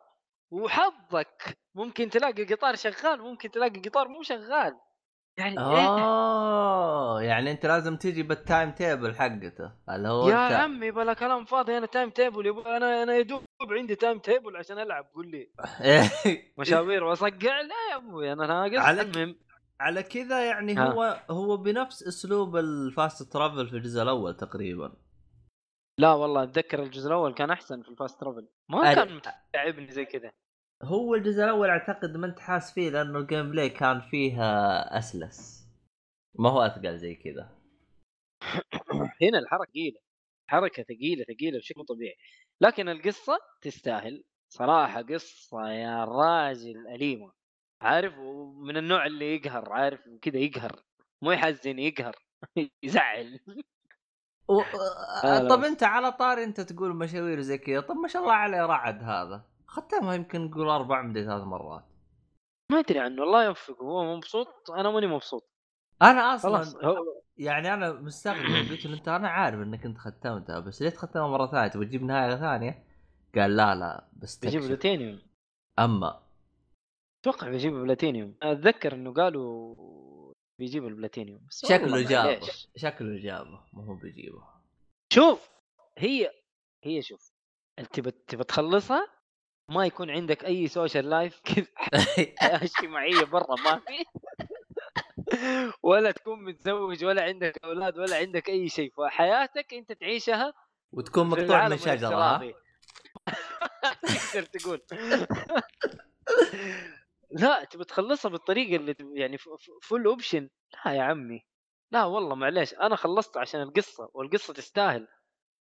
وحظك ممكن تلاقي قطار شغال ممكن تلاقي قطار مو شغال يعني إيه؟ آه يعني أنت لازم تجي بال time table حقته اللي هو يا أنت عمي بلا كلام فاضي أنا time table يبغى أنا أنا يا دوب عندي time table عشان ألعب قول لي. *laughs* مشاوير وأصقع؟ لا يا أبوي أنا ناقص على- المهم. على كذا يعني ها. هو هو بنفس أسلوب ال fast travel في الجزء الأول تقريبا. لا والله أتذكر الجزء الأول كان أحسن في ال fast travel ما كان متعبني زي كذا. هو الجزء الأول أعتقد ما أنت حاس فيه لأنه ال gameplay كان فيها أسلس. ما هو أثقل زي كذا. *coughs* هنا الحركة ثقيلة. حركة ثقيلة ثقيلة بشكل طبيعي. لكن القصة تستاهل. صراحة قصة يا راجل أليمة. عارف؟ ومن النوع اللي يقهر عارف؟ كذا يقهر. مو يحزن يقهر. *laughs* يزعل. و... *laughs* طب. أنت على طاري أنت تقول مشاوير زي كذا. طب ما شاء الله عليه رعد هذا. ختمها يمكن نقول أربع مدري ثلاث مرات. ما أدري عنه الله يوفقه هو مبسوط أنا ماني مبسوط. أنا أصلا يعني أنا مستغرب قلت له أنت أنا عارف إنك أنت ختمتها بس ليه تختمها مرة ثانية؟ تبغى تجيب نهاية ثانية؟ قال لا لا بس بيجيب. بلاتينيوم. أما أتوقع بيجيب بلاتينيوم. أتذكر إنه قالوا بيجيب البلاتينيوم بس شكله جابه. شكله جابه ما هو بيجيبه. شوف هي هي شوف انت تبى تخلصها؟ ما يكون عندك أي social life كذا *laughs* حياة اجتماعية برا ما في. ولا تكون متزوج ولا عندك أولاد ولا عندك أي شيء. فحياتك أنت تعيشها وتكون مقطوع من شجره ها؟ *laughs* تقدر تقول. *laughs* لا تبي تخلصها بالطريقة اللي يعني full option لا يا عمي. لا والله معليش. أنا خلصت عشان القصة والقصة تستاهل.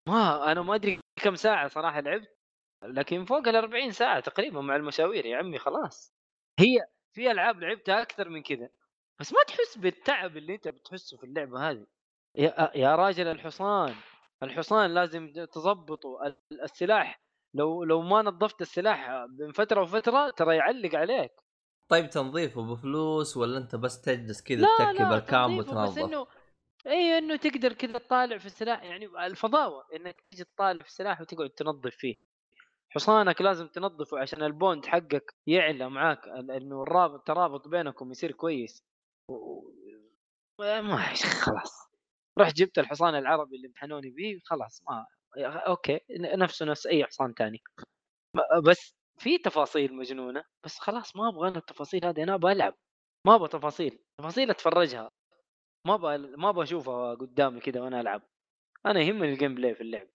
ما أنا ما أدري كم ساعة صراحة لعبت. لكن فوق ال 40 ساعة تقريبا مع المشاوير يا عمي خلاص. هي في ألعاب لعبتها أكثر من كذا. بس ما تحس بالتعب اللي أنت بتحسه في اللعبة هذه. يا يا راجل الحصان الحصان لازم تظبطه ال- السلاح لو لو ما نظفت السلاح بين فترة وفترة ترى يعلق عليك. طيب تنظيفه بفلوس ولا أنت بس تجلس كذا تتكي بالكام تنظيفه بس وتنظف؟ إنه اي إنه تقدر كذا تطالع في السلاح. يعني الفضاوة إنك تجي تطالع في السلاح وتقعد تنظف فيه. حصانك لازم تنظفه عشان ال bond حقك يعلى معاك إنه الرابط الترابط بينكم يصير كويس. و... ما خلاص. رحت جبت الحصان العربي اللي امتحنوني به خلاص ما أوكي نفسه نفس أي حصان ثاني بس في تفاصيل مجنونة بس خلاص ما أبغى أنا التفاصيل هذه أنا أبغى ألعب. ما أبغى تفاصيل تفاصيل أتفرجها. ما أبغى ما أبغى أشوفها قدامي كذا وأنا ألعب. أنا يهمني ال gameplay في اللعب.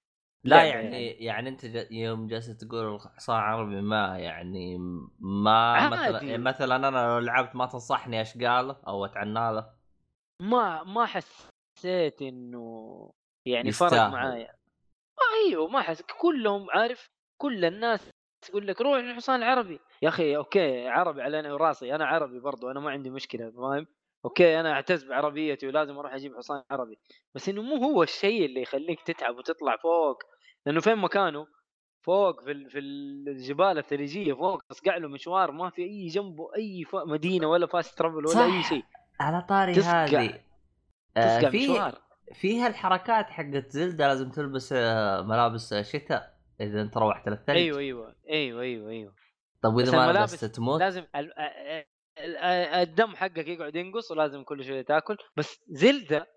لا يعني يعني, يعني أنت يوم جالس تقول حصان عربي ما يعني ما مثلا يعني مثلا أنا لو لعبت ما تنصحني أشقى له أو أتعنى له؟ ما ما حسيت إنه يعني يستاهل. فرق معايا. أيوه ما حس كلهم عارف كل الناس تقول لك روح للحصان العربي. يا أخي أوكي عربي على عيني وراسي أنا عربي برضو أنا ما عندي مشكلة فاهم؟ أوكي أنا أعتز بعربيتي ولازم أروح أجيب حصان عربي. بس إنه مو هو الشيء اللي يخليك تتعب وتطلع فوق لأنه فين مكانه؟ فوق في في الجبال الثلجية فوق اصقع له مشوار ما في أي جنبه اي مدينة ولا fast travel ولا أي شيء. على طاري هذه. آه في مشوار. فيها الحركات حقت Zelda لازم تلبس آه، ملابس شتاء إذا أنت روحت للثلج. أيوه أيوه أيوه أيوه أيوه. طيب وإذا ما لبست تموت؟ لازم الدم حقك يقعد ينقص ولازم كل شوية تاكل. بس Zelda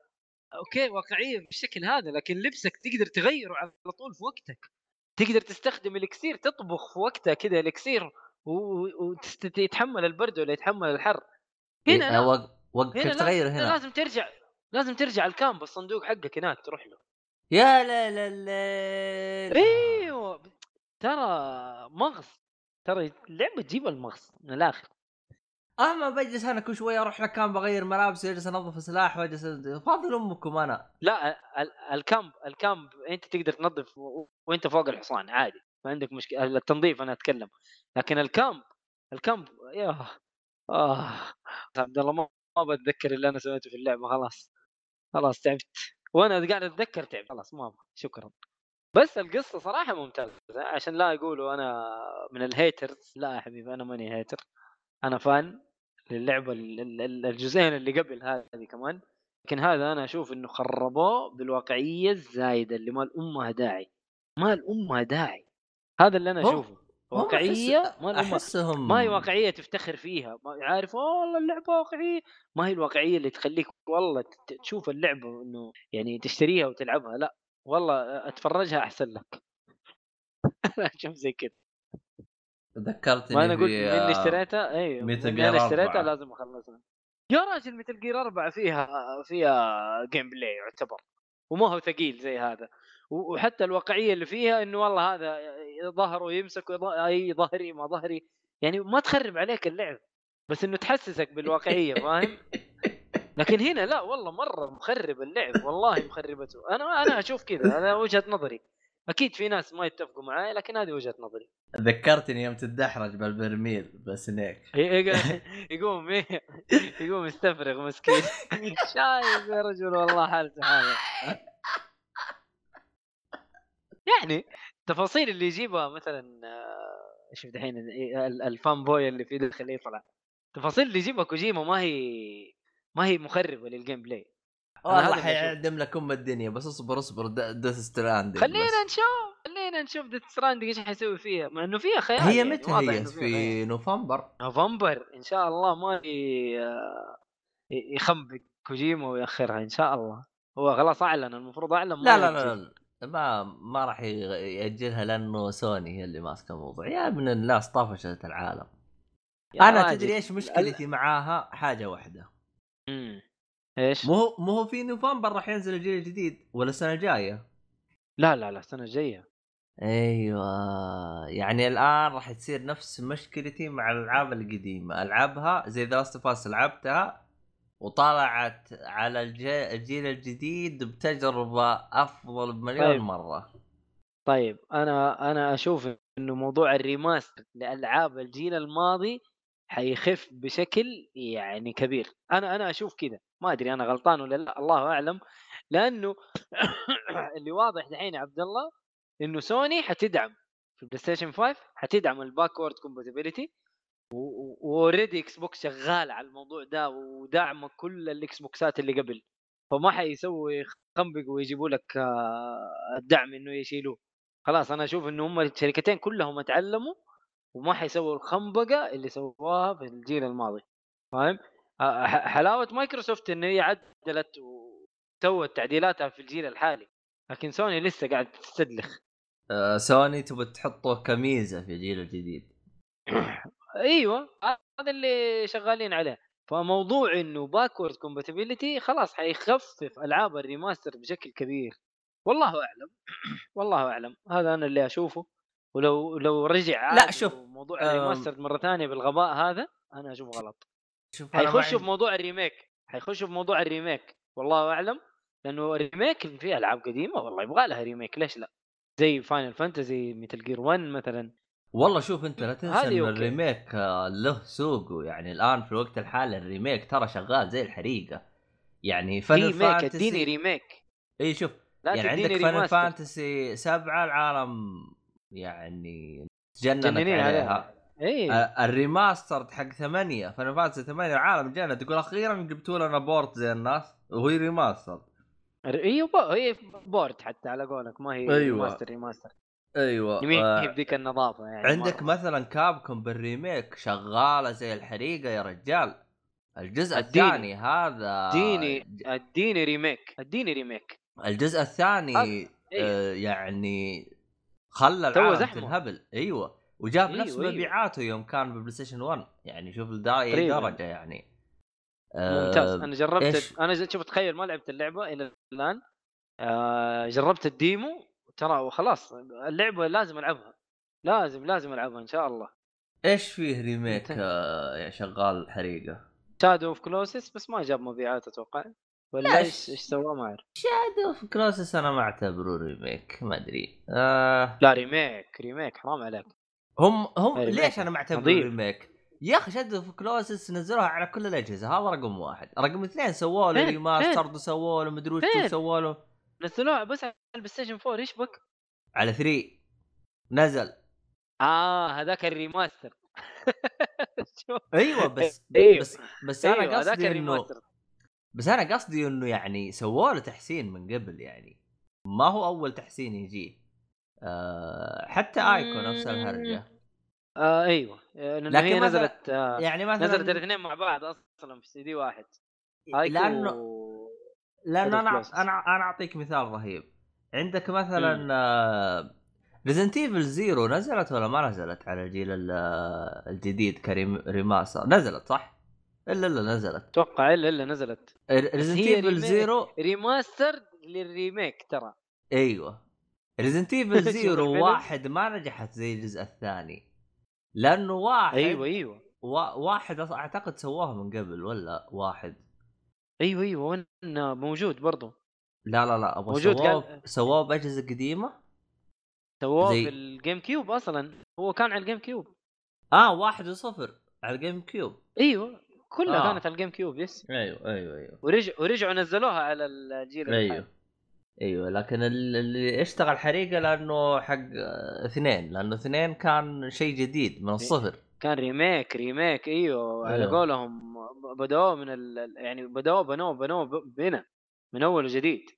أوكي واقعية بالشكل هذا لكن لبسك تقدر تغيره على طول في وقتك. تقدر تستخدم الإكسير تطبخ في وقتها كذا الإكسير ويتحمل البرد ولا يتحمل الحر. هنا إيه وقت كيف تغير هنا لازم ترجع لازم ترجع ال camp الصندوق حقك هناك تروح له. يا لا لا لا أيوه ترى مغص ترى اللعبه تجيب المغص من الآخر. أما بجلس أنا كل شوية أروح ل camp بغير ملابس وأجلس أنظف سلاح وأجلس فاضي لأمكم أنا. لا ال camp ال camp أنت تقدر تنظف وأنت فوق الحصان عادي ما عندك مشكلة التنظيف أنا أتكلم. لكن ال camp ال camp يا آه عبد الله ما بتذكر اللي أنا سويته في اللعبة خلاص خلاص تعبت. وأنا قاعد أتذكر تعب خلاص ما أبغى شكرا. بس القصة صراحة ممتازة عشان لا يقولوا أنا من ال haters لا يا حبيبي أنا ماني hater أنا fan. للعبة الجزئين اللي قبل هذه كمان. لكن هذا أنا أشوف إنه خربوه بالواقعية الزايدة اللي ما لأمها داعي. ما لأمها داعي. هذا اللي أنا أشوفه. واقعية ما أحسهم ما هي واقعية تفتخر فيها. ما عارف والله اللعبة واقعية. ما هي الواقعية اللي تخليك والله تشوف اللعبة إنه يعني تشتريها وتلعبها. لا والله أتفرجها أحسن لك. *laughs* شوف زي كذا ذكرتني ما أنا قلت من اللي اشتريتها أيوه من اللي اشتريتها لازم أخلصها. يا راجل Metal Gear أربعة فيها فيها gameplay يعتبر وما هو ثقيل زي هذا. وحتى الواقعية اللي فيها إنه والله هذا ظهره يمسك آي ظهري ما ظهري. يعني ما تخرب عليك اللعب بس إنه تحسسك بالواقعية *laughs* فاهم؟ لكن هنا لا والله مرة مخرب اللعب والله مخربته. أنا أنا أشوف كذا أنا وجهة نظري. أكيد في ناس ما يتفقوا معي لكن هذه وجهة نظري. ذكرتني يوم تدحرج بالبرميل بسنيك *laughs* يقوم يقوم يستفرغ مسكين. *laughs* شايف يا رجل والله حالته حاله يعني التفاصيل اللي يجيبها مثلا آه، شوف دحين ال fanboy اللي في خليه يطلع التفاصيل اللي يجيبها كوجيما ما هي ما هي مخربة لل gameplay والله حيعدم لك أم الدنيا بس اصبر اصبر Death Stranding خلينا نشوف خلينا نشوف Death Stranding إيش حيسوي فيها. مع إنه فيها خيال هي يعني متى هي؟ في نوفمبر. نوفمبر إن شاء الله ما يخنبق كوجيما ويأخرها إن شاء الله. هو خلاص أعلن المفروض أعلن لا لا, لا, لا ما ما راح يأجلها لأنه سوني هي اللي ماسكة الموضوع. يا ابن الناس طفشت العالم. أنا تدري إيش مشكلتي معاها؟ حاجة واحدة. امم إيش؟ مو مو هو في نوفمبر راح ينزل الجيل الجديد ولا السنة الجاية؟ لا لا لا السنة الجاية. أيوه. يعني الآن راح تصير نفس مشكلتي مع الألعاب القديمة. العبها زي The Last of لعبتها وطلعت على الجيل الجديد بتجربة أفضل بمليون طيب. مرة. طيب أنا أنا أشوف إنه موضوع ال remaster لألعاب الجيل الماضي حيخف بشكل يعني كبير. أنا أنا أشوف كذا ما أدري أنا غلطان ولا لا الله أعلم. لأنه *coughs* اللي واضح دحين عبد الله إنه سوني حتدعم في البلاي ستيشن 5 حتدعم ال backward compatibility و already إكس بوكس شغال على الموضوع ده وداعمه كل الإكس بوكسات اللي قبل. فما حيسوي خنبق ويجيبوا لك آه، الدعم إنه يشيلوه. خلاص أنا أشوف إنه هم الشركتين كلهم اتعلموا وما حيسووا الخنبقة اللي سووها في الجيل الماضي. فاهم؟ آه، حلاوة مايكروسوفت انه هي عدلت وسوت تعديلاتها في الجيل الحالي لكن سوني لسه قاعد تستدلخ. آه سوني تبغى تحطه كميزة في الجيل الجديد *coughs* أيوه هذا اللي شغالين عليه. فموضوع إنه backward compatibility خلاص حيخفف ألعاب ال remaster بشكل كبير. والله أعلم *coughs* والله أعلم. هذا أنا اللي أشوفه. ولو لو رجع لا، شوف، موضوع ال remaster مرة ثانية بالغباء هذا أنا أشوفه غلط. شوف حيخشوا في موضوع ال remake حيخشوا في موضوع ال remake والله أعلم لأنه ال remake في ألعاب قديمة والله يبغى لها remake ليش لأ؟ زي فاينل فانتزي ميتال جير 1 مثلا. والله شوف أنت لا *laughs* تنسى ان okay. ال remake آه، له سوقه يعني الآن في الوقت الحالي ال remake ترى شغال زي الحريقة. يعني فاينل remake؟ فانتسي اديني remake. إي شوف لا يعني عندك فاينل فانتسي سبعة العالم يعني تجننت عليها. عليها. اي آه، ال remaster حق ثمانية فاينل فانتسي ثمانية العالم جنن تقول أخيرا جبتوا لنا port زي الناس وهي remaster أيوه هي بورد حتى على قولك ما هي أيوة. ريماستر ريماستر أيوه يمين آه، هي بذيك النظافة يعني عندك مرة. مثلا كابكم بالريميك شغالة زي الحريقة يا رجال الجزء. الثاني هذا أديني أديني ريميك أديني ريميك الجزء الثاني هذا- آه يعني خلى العالم. تنهبل أيوه وجاب أيوة، نفس. مبيعاته يوم كان بالبلاي ستيشن 1 يعني شوف لدرجه تقريباً. درجه يعني. آه، ممتاز أنا جربت إيش؟ أنا شوف تخيل ما لعبت اللعبة إلى الآن. آه جربت ال demo ترى وخلاص اللعبة لازم ألعبها. لازم لازم ألعبها إن شاء الله. إيش فيه remake. آه يا شغال حريقة؟ شادو اوف كلوسس بس ما جاب مبيعات أتوقع. ولا لا، إيش إيش سوى ما أعرف. شادو في كلوسس أنا ما أعتبره remake ما أدري. آه لا remake remake حرام عليك. هم هم ليش أنا ما اعتبره نظيف. remake؟ يا أخي شادو أوف كلوسس نزلوها على كل الأجهزة هذا رقم واحد، رقم اثنين سووا له فين؟ remaster وسووا له مدري وش؟ سووا له نزلوها بس على البلاي ستيشن 4 إيش بك؟ على 3 نزل آه هذاك ال remaster. *laughs* أيوه بس *laughs* أيوه بس بس أنا هذاك قصدي إنه بس أنا قصدي إنه يعني سووا له تحسين من قبل يعني ما هو أول تحسين يجيه آه حتى آيكو نفس الهرجة. آه أيوه. لأنه لكن هي نزلت آه يعني مثلا نزلت الاثنين مع بعض أصلا في سي دي واحد. لأنه و- لأن Shadow أنا. أنا أنا أعطيك مثال رهيب. عندك مثلا ريزنت ايفل زيرو نزلت ولا ما نزلت على الجيل ال- آه، الجديد ك remaster نزلت صح؟ إلا إلا نزلت. أتوقع إلا إلا نزلت. ريزنت ايفل. زيرو remaster لل remake ترى. أيوه. ريزنت ايفل *laughs* زيرو. واحد ما نجحت زي الجزء الثاني. لأنه واحد أيوه أيوه. وا- واحد أعتقد سواها من قبل ولا واحد؟ أيوه أيوه وين موجود برضو. لا لا لا أبغى موجود سووه سووه بأجهزة قديمة؟ سووه زي- في الجيم كيوب أصلا. هو كان على الجيم كيوب آه واحد وصفر على الجيم كيوب أيوه كلها آه. كانت على الجيم كيوب يس. أيوه أيوه أيوه. ورجع ورجعوا نزلوها على الجيل الحالي. أيوه لكن ال- اللي اشتغل حريقه لأنه حق آه، اثنين لأنه اثنين كان شيء جديد من الصفر كان ريميك ريميك أيوه على أيوه. قولهم بدأوه من ال... يعني بدأوه بنوه بنوه بنا من أول وجديد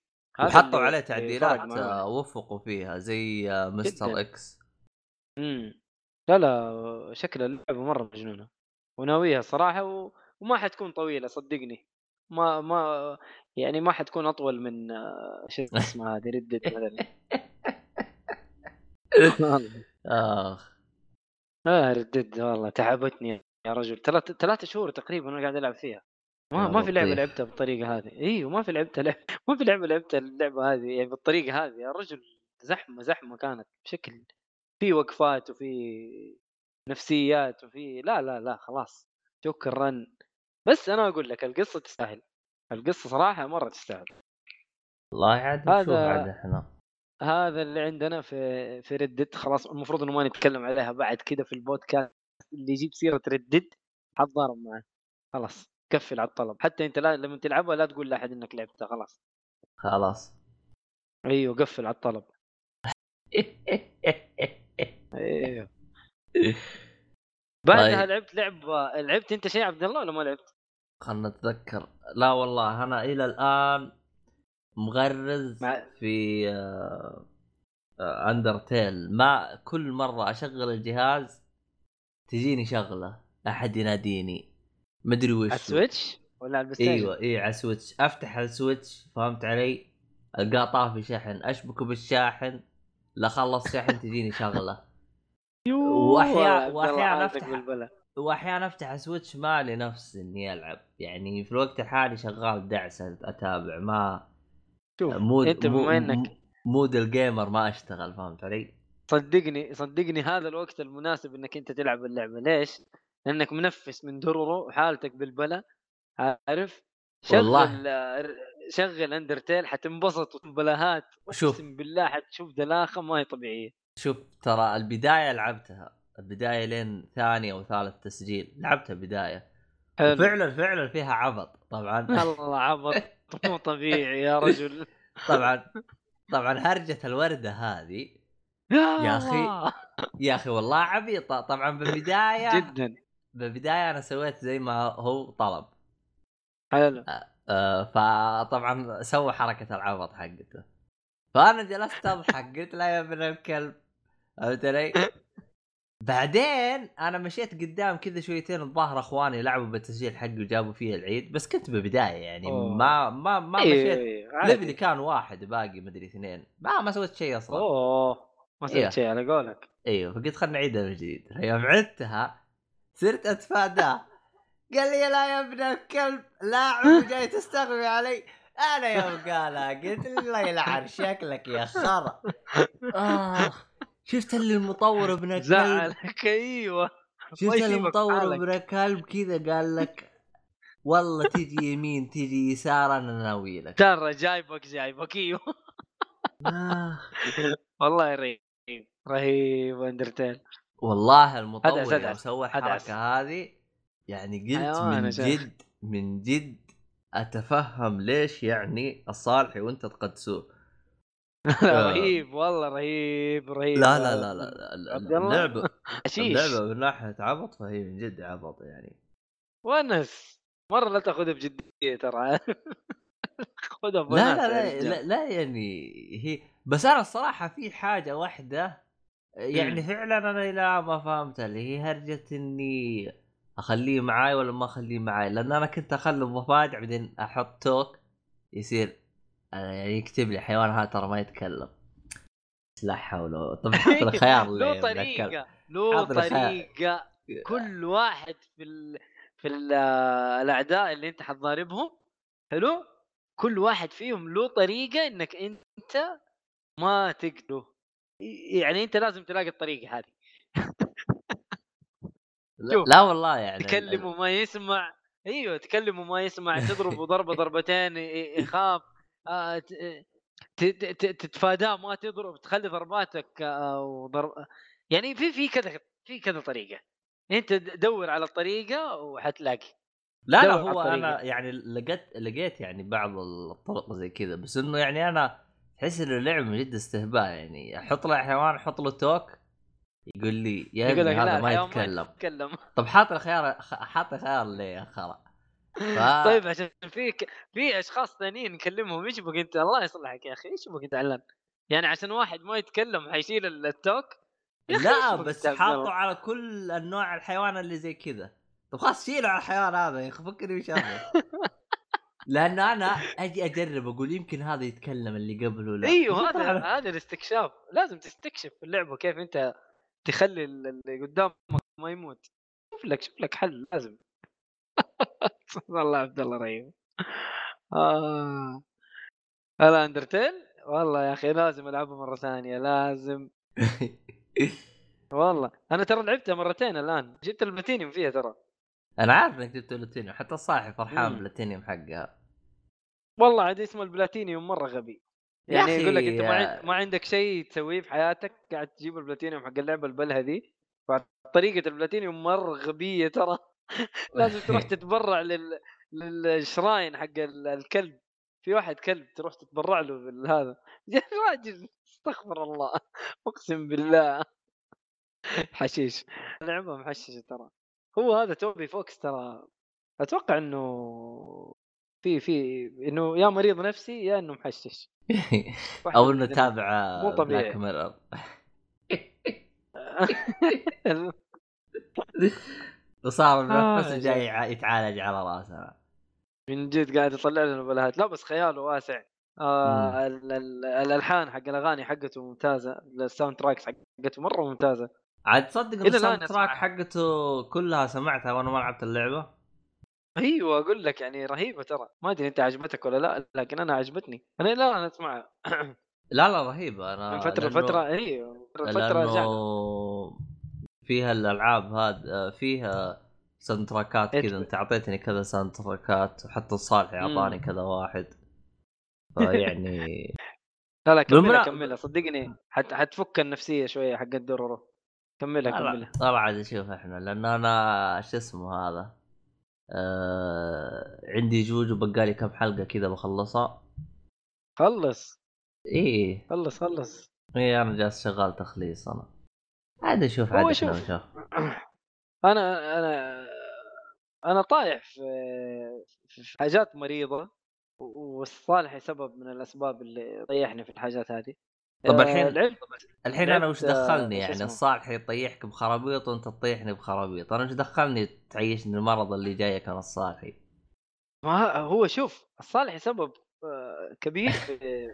اللي- عليه تعديلات. آه، وفقوا فيها زي آه، مستر جداً. إكس امم لا لا شكل اللعبة مرة مجنونة وناويها صراحة و... وما حتكون طويلة صدقني ما ما يعني ما حتكون أطول من آه، شو اسمها *laughs* هذه ردد مثلا. *laughs* آخ. آه ردد والله تعبتني يا رجل. ثلاث ثلاث شهور تقريبا أنا قاعد ألعب فيها. ما ما في لعبة. لعبتها بالطريقة هذه. إيوه ما في لعبتها لعب... ما في لعبة لعبتها اللعبة هذه يعني بالطريقة هذه. يا رجل زحمة زحمة كانت بشكل في وقفات وفي نفسيات وفي لا لا لا خلاص. شكرا بس أنا أقول لك القصة تستاهل. القصة صراحة مرة تستاهل. والله عاد هذا- عاد إحنا هذا اللي عندنا في في ردد خلاص المفروض إنه ما نتكلم عليها بعد كذا في البودكاست. اللي يجيب سيرة ردد حتضارب معه. خلاص كفل على الطلب. حتى أنت لا لما تلعبها لا تقول لأحد إنك لعبتها خلاص. خلاص. أيوه قفل على الطلب. *laughs* أيوه. بعدها طيب. لعبت لعبه لعبت أنت شيء عبد الله ولا ما لعبت؟ خلنا نتذكر. لا والله أنا إلى الآن مغرز مع- في آه، اندرتيل ما كل مرة أشغل الجهاز تجيني شغلة أحد يناديني. مدري وش السويتش؟ ولا البلاي أيوه أيوه على السويتش. أفتح السويتش فهمت علي؟ ألقاه طافي شحن. أشبكه بالشاحن. لا خلص شحن تجيني شغلة. *laughs* وأحيانا واحيانا افتح واحيانا افتح سويتش مالي نفس إني ألعب يعني في الوقت الحالي شغال دعسه أتابع ما شوف mood أنت بما إنك mood ال gamer ما أشتغل فهمت علي؟ صدقني صدقني هذا الوقت المناسب إنك أنت تلعب اللعبة ليش؟ لأنك منفس من درره وحالتك بالبلا عارف؟ شغل والله شغل اندرتيل حتنبسط بلاهات شوف أقسم بالله حتشوف دلاخة ما هي طبيعية شوف ترى البداية لعبتها البدايه لين ثاني أو ثالث تسجيل. لعبتها بداية. حلو. فعلا فعلا فيها عبط طبعا. *laughs* *laughs* الله عبط. مو طبيعي يا رجل. *laughs* طبعا طبعا هرجة الوردة هذه. يا أخي يا أخي والله عبيطة. طبعا بالبدايه جدا. بالبداية أنا سويت زي ما هو طلب. حلو. آه, فطبعا سوى حركة العبط حقته. فأنا جلست أضحك. قلت له يا ابن الكلب. فهمت علي؟ بعدين أنا مشيت قدام كذا شويتين الظاهر أخواني لعبوا بالتسجيل حقي وجابوا فيه العيد بس كنت بالبداية يعني أوه. ما ما ما أيه مشيت. أيه level ي كان واحد باقي مدري اثنين. ما ما سويت شيء أصلا. أوه ما سويت إيه. شيء على قولك. إيوه فقلت خلنا نعيدها من جديد. فيوم عدتها صرت أتفاداه. قال لي لا يا ابن الكلب لاعب جاي تستغبي علي. أنا يوم قالها قلت الله يلعن شكلك يا خرا. *laughs* آه. شفت اللي المطور *laughs* ابن الكلب زعلك. أيوه. شفت اللي المطور ابن الكلب كذا قال لك والله تيجي يمين تيجي يسار أنا ناوي لك. ترى جايبك جايبك. أيوه. *laughs* آه. والله رهيب رهيب اندرتيل والله المطور يوم سوى الحركة هذه يعني قلت من جد من جد أتفهم ليش يعني الصالحي وأنت تقدسوه. رهيب والله رهيب رهيب. لا لا لا لا, لا اللعبة اللعبة من ناحية عبط فهي من جد عبط يعني. ونس. مرة لا تأخذها بجدية ترى. خذها لا لا لا, لا لا يعني هي بس أنا الصراحة في حاجة واحدة يعني فعلا أنا لا ما فهمت اللي هي هرجة إني أخليه معاي ولا ما أخليه معاي. لأن أنا كنت أخلي مفاجأة بعدين أحط توك يصير آه، يعني يكتب لي حيوان هذا ترى ما يتكلم. لا حول طب *laughs* حط الخيار له طريقة له طريقة كل واحد في ال... في ال... الأعداء اللي أنت حتضاربهم حلو؟ كل واحد فيهم له طريقة إنك أنت ما تقتله. يعني أنت لازم تلاقي الطريقة هذه. لا, لا والله يعني تكلم وما يسمع. أيوه تكلم وما يسمع تضربه ضربه ضربتين يخاف آه، تتفاداه ما تضرب تخلي ضرباتك آه، وضرب يعني في في كذا في كذا طريقة. أنت دور على الطريقة وحتلاقي. لا لا هو أنا يعني لقيت لقيت يعني بعض الطرق زي كذا بس إنه يعني أنا تحس إن اللعبه من جد استهباء يعني أحط له حيوان أحط له توك يقول لي يا ابني هذا ما يتكلم. ما يتكلم. طب حاط الخيار حاط الخيار ليه يا خرا؟ ف... طيب عشان في في أشخاص ثانيين نكلمهم إيش بك أنت؟ الله يصلحك يا أخي إيش بك تعلم يعني عشان واحد ما يتكلم حيشيل التوك؟ لا بس حاطه على كل النوع الحيوان اللي زي كذا. طب خلاص شيله على الحيوان هذا يا أخي فكرني وش *laughs* لأن أنا أجي أجرب أقول يمكن هذا يتكلم اللي قبله لا. إيوه هذا هذا الاستكشاف. لازم تستكشف اللعبة كيف أنت تخلي اللي قدامك ما يموت. شوف لك شوف لك حل لازم. والله عبد الله رهيب آه. هلا أندرتيل؟ والله يا أخي لازم ألعبها مرة ثانية لازم. والله. أنا ترى لعبتها مرتين الآن. جبت البلاتينيوم فيها ترى. أنا عارف إنك جبت البلاتينيوم حتى الصاحي فرحان بالبلاتينيوم حقها. والله عاد اسمه البلاتينيوم مرة غبي. يعني يقول لك أنت ما, ما عندك شيء تسويه في حياتك قاعد تجيب البلاتينيوم حق اللعبة البلهه ذي طريقه البلاتينيوم مرة غبية ترى. *laughs* لازم تروح *laughs* تتبرع لل... للشراين حق الكلب. في واحد كلب تروح تتبرع له بالهذا *laughs* يا راجل استغفر الله. اقسم بالله. حشيش. لعبه محششه ترى. هو هذا توبي فوكس ترى. أتوقع إنه في في إنه يا مريض نفسي يا إنه محشش. أو إنه. تابع مو طبيعي. وصار آه، بنفسه جاي يتعالج على راسه. من جد قاعد يطلع لنا بلاهات لا بس خياله واسع. آه ال- ال- الألحان حق الأغاني حقته ممتازة. ال soundtracks حقته مرة ممتازة. عاد تصدق ال soundtrack. حقته كلها سمعتها وأنا ما لعبت اللعبة؟ أيوه أقول لك يعني رهيبة ترى. ما أدري أنت عجبتك ولا لا لكن أنا عجبتني. أنا لا أنا اسمعها لا لا رهيبة. أنا من فترة لأنه- فتره أيوه فترة رجعنا فيها الألعاب هذا فيها soundtrack ات إيه، كذا أنت أعطيتني كذا soundtrack ات وحتى الصالح أعطاني. كذا واحد. *laughs* فيعني لا لا كملها كملها. صدقني حت حتفك النفسية شوية حق الدورورو كملها كملها. طلع عاد نشوف إحنا لأن أنا شو اسمه هذا آه عندي جوجو وبقالي كم حلقة كذا بخلصها. خلص؟ إيه. خلص خلص. إيه أنا جالس شغال تخليص أنا. عاد نشوف هو عاد شوف. نشوف *clears throat* أنا أنا أنا طايح في في حاجات مريضة والصالح سبب من الأسباب اللي طيحني في الحاجات هذه. طب آه، الحين لعبت الحين أنا وش آه، دخلني شو يعني؟ الصالح يطيحك بخرابيط وأنت تطيحني بخرابيط. أنا وش دخلني تعيشني المرض اللي جايك أنا الصالحي؟ ما هو شوف الصالح سبب آه، كبير في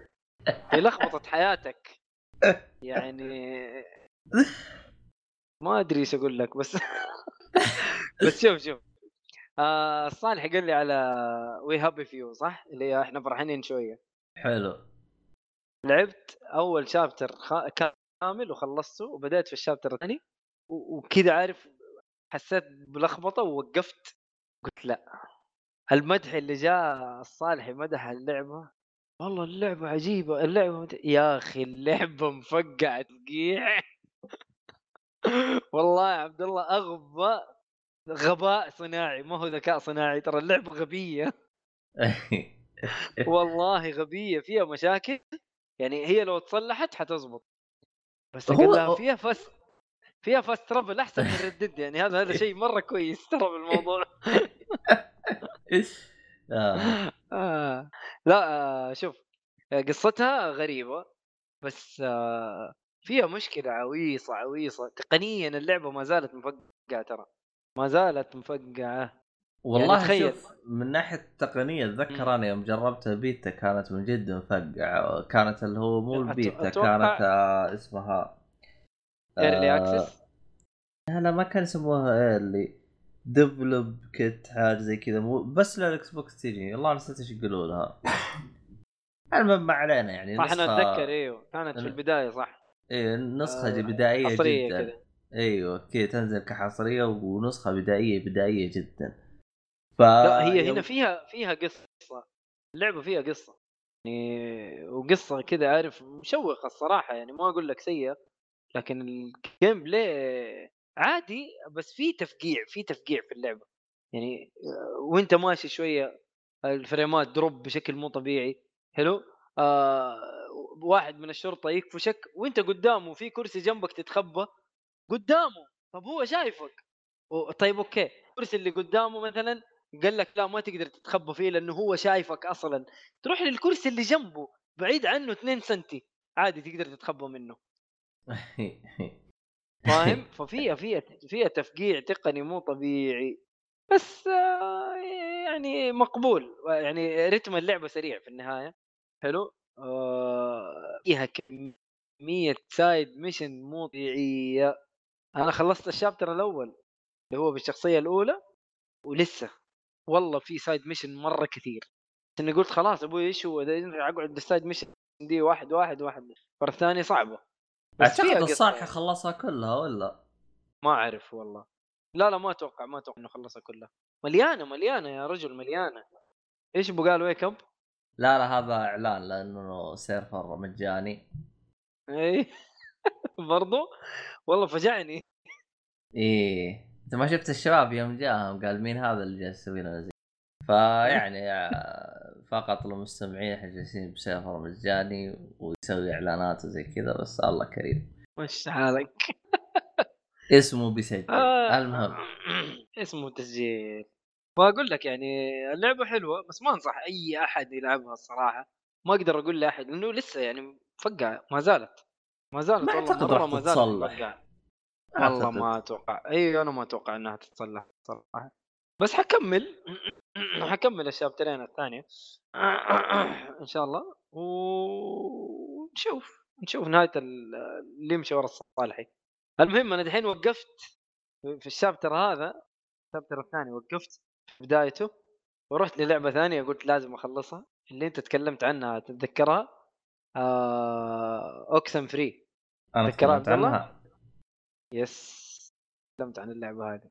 *laughs* لخبطة حياتك. يعني ما أدري إيش أقول لك بس *laughs* بس شوف شوف. آه الصالح قال لي على We Happy Few صح؟ اللي إحنا فرحانين شوية. حلو. لعبت أول chapter خ... كامل وخلصته وبدأت في ال chapter الثاني و- وكذا عارف حسيت بلخبطة ووقفت. قلت لا. المدح اللي جاء الصالح مدح اللعبة. والله اللعبة عجيبة اللعبة مت... يا أخي اللعبة مفقعة تقيع والله يا عبد الله أغبى غباء صناعي ما هو ذكاء صناعي ترى اللعبة غبية *laughs* والله غبية فيها مشاكل يعني هي لو تصلحت حتزبط بس هو- فيها فس فيها fast travel أحسن من Red Dead يعني هذا هذا شيء مرة كويس ترى بالموضوع *laughs* آه. *laughs* آه. لا آه شوف قصتها غريبة بس آه فيها مشكلة عويصة عويصة. تقنيا اللعبة ما زالت مفقعة ترى. ما زالت مفقعة. والله تخيل. شوف من ناحية التقنيه أتذكر أنا يوم جربتها بيتا كانت من جد مفقعة. كانت اللي هو مو البيتا أتوقع- كانت آه اسمها early آه، access لا لا ما كان يسموها اللي develop kit حاجة زي كذا. مو بس لل Xbox تجي والله نسيت إيش يقولوا لها المهم ما علينا يعني صح أنا أتذكر إيوه. كانت في ال- البداية صح. إيه نسخة آه، بدائيه حصرية جدا. كذا أيوه كذا تنزل كحصرية ونسخة بدائية بدائية جدا. ف لا هي هنا فيها فيها قصة. اللعبة فيها قصة. يعني وقصة كذا عارف مشوقة الصراحة. يعني ما أقول لك سيئة لكن ال gameplay عادي بس في تفقيع في تفقيع في اللعبة. يعني وأنت ماشي شوية ال frame ات drop بشكل مو طبيعي. حلو؟ آه واحد من الشرطة يكفشك وانت قدامه في كرسي جنبك تتخبى قدامه طب هو شايفك. طيب أوكي الكرسي اللي قدامه مثلا قال لك لا ما تقدر تتخبى فيه لأنه هو شايفك أصلا. تروح للكرسي اللي جنبه بعيد عنه 2 سنتي عادي تقدر تتخبى منه. فاهم؟ *laughs* ففيها فيها فيها تفقيع تقني مو طبيعي. بس آه، يعني مقبول يعني رتم اللعبة سريع في النهاية. حلو؟ فيها كمية side mission مو طبيعية. أنا خلصت ال chapter الأول اللي هو بالشخصية الأولى ولسه. والله في side mission مرة كثير. إني قلت خلاص أبوي إيش هو؟ أقعد ال side mission دي واحد واحد واحد. المره الثانية صعبة. أعتقد قصة. الصالح يعني. خلصها كلها ولا؟ ما أعرف والله. لا لا ما أتوقع ما أتوقع إنه خلصها كلها. مليانة مليانة يا رجل مليانة. إيش أبو قال؟ wake up؟ لا لا هذا إعلان لأنه server مجاني. اي *laughs* برضو؟ والله فجعني إيه. أنت ما شفت الشباب يوم جاهم قال مين هذا اللي جالس يسوي لنا زي؟ فيعني آه، فقط للمستمعين إحنا جالسين بسيرفر مجاني ويسوي إعلانات وزي كذا بس الله كريم. وش حالك؟ *laughs* اسمه بيسجل. آه. المهم. *clears throat* اسمه تسجيل. فأقول لك يعني اللعبة حلوة بس ما أنصح أي أحد يلعبها الصراحة. ما أقدر أقول لأحد لأنه لسه يعني مفقعه ما زالت ما زالت ما والله مرة راح ما زالت تتصلح. مفقعه والله. ما أتوقع أي أنا ما أتوقع إنها تتصلح صراحة بس حكمل *clears throat* حكمل الشابترين الثانية *clears throat* إن شاء الله ونشوف نشوف نهاية ال- اللي يمشي ورا الصالحي. المهم أنا دحين وقفت في الشابتر هذا الشابتر الثاني وقفت. في بدايته ورحت للعبة ثانية قلت لازم أخلصها اللي أنت تكلمت عنها تتذكرها؟ آه Oxenfree أنا تكلمت؟ عنها. yes تكلمت عن اللعبة هذه.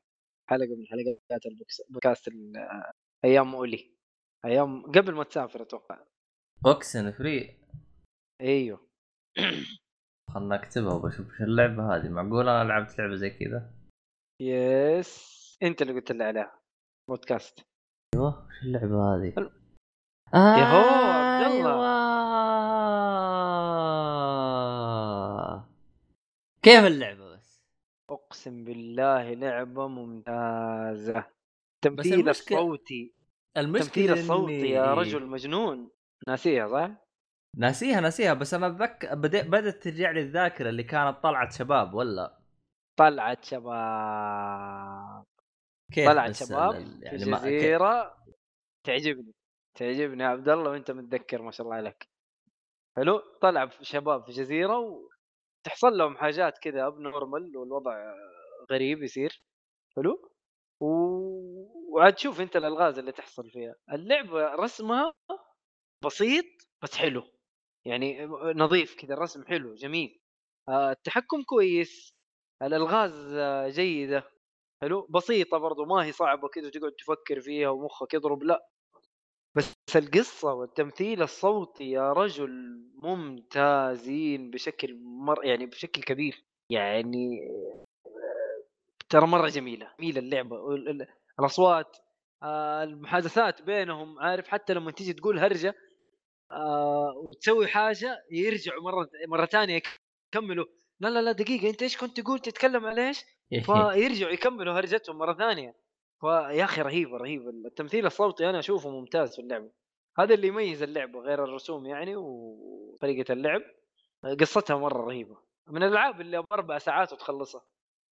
حلقة من حلقات البوكس- بودكاست ال- أيام أولي. أيام قبل ما تسافر أتوقع. Oxenfree أيوه. *coughs* خلنا أكتبها وبشوف إيش اللعبة هذه. معقول أنا لعبت لعبة زي كذا؟ yes أنت اللي قلت لي عليها. بودكاست أيوه إيش اللعبة هذه حلو. آه يهو، عبد الله. أيوة. كيف اللعبة بس أقسم بالله لعبة ممتازة التمثيل المشكلة- الصوتي المشكلة التمثيل الصوتي يا إني- رجل مجنون ناسيها صح؟ ناسيها ناسيها بس أنا اتذكر بدأ بدأت ترجع لي الذاكرة اللي كانت طلعت شباب ولا طلعت شباب كيف طلعت بس شباب ال- في يعني ما- جزيرة تعجبني تعجبني يا عبد الله وأنت متذكر ما شاء الله عليك. حلو؟ طلع شباب في جزيرة وتحصل لهم حاجات كذا abnormal والوضع غريب يصير. حلو؟ و... وعاد تشوف أنت الألغاز اللي تحصل فيها. اللعبة رسمها بسيط بس حلو. يعني نظيف كذا الرسم حلو جميل. آه، التحكم كويس. الألغاز جيدة. حلو؟ بسيطة برضو ما هي صعبة كذا تقعد تفكر فيها ومخك يضرب لا. بس القصة والتمثيل الصوتي يا رجل ممتازين بشكل مر يعني بشكل كبير. يعني ترى مرة جميلة جميلة اللعبة. الأصوات آه، المحادثات بينهم عارف حتى لما تيجي تقول هرجة آه، وتسوي حاجة يرجعوا مرة مرة ثانية يكملوا. لا لا لا دقيقة أنت إيش كنت تقول تتكلم على إيش؟ فيرجعوا يكملوا هرجتهم مرة ثانية. فيا أخي رهيبه رهيبه التمثيل الصوتي أنا أشوفه ممتاز في اللعبه هذا اللي يميز اللعبة غير الرسوم يعني وطريقة اللعب. قصتها مرة رهيبة. من الألعاب اللي باربع ساعات وتخلصها.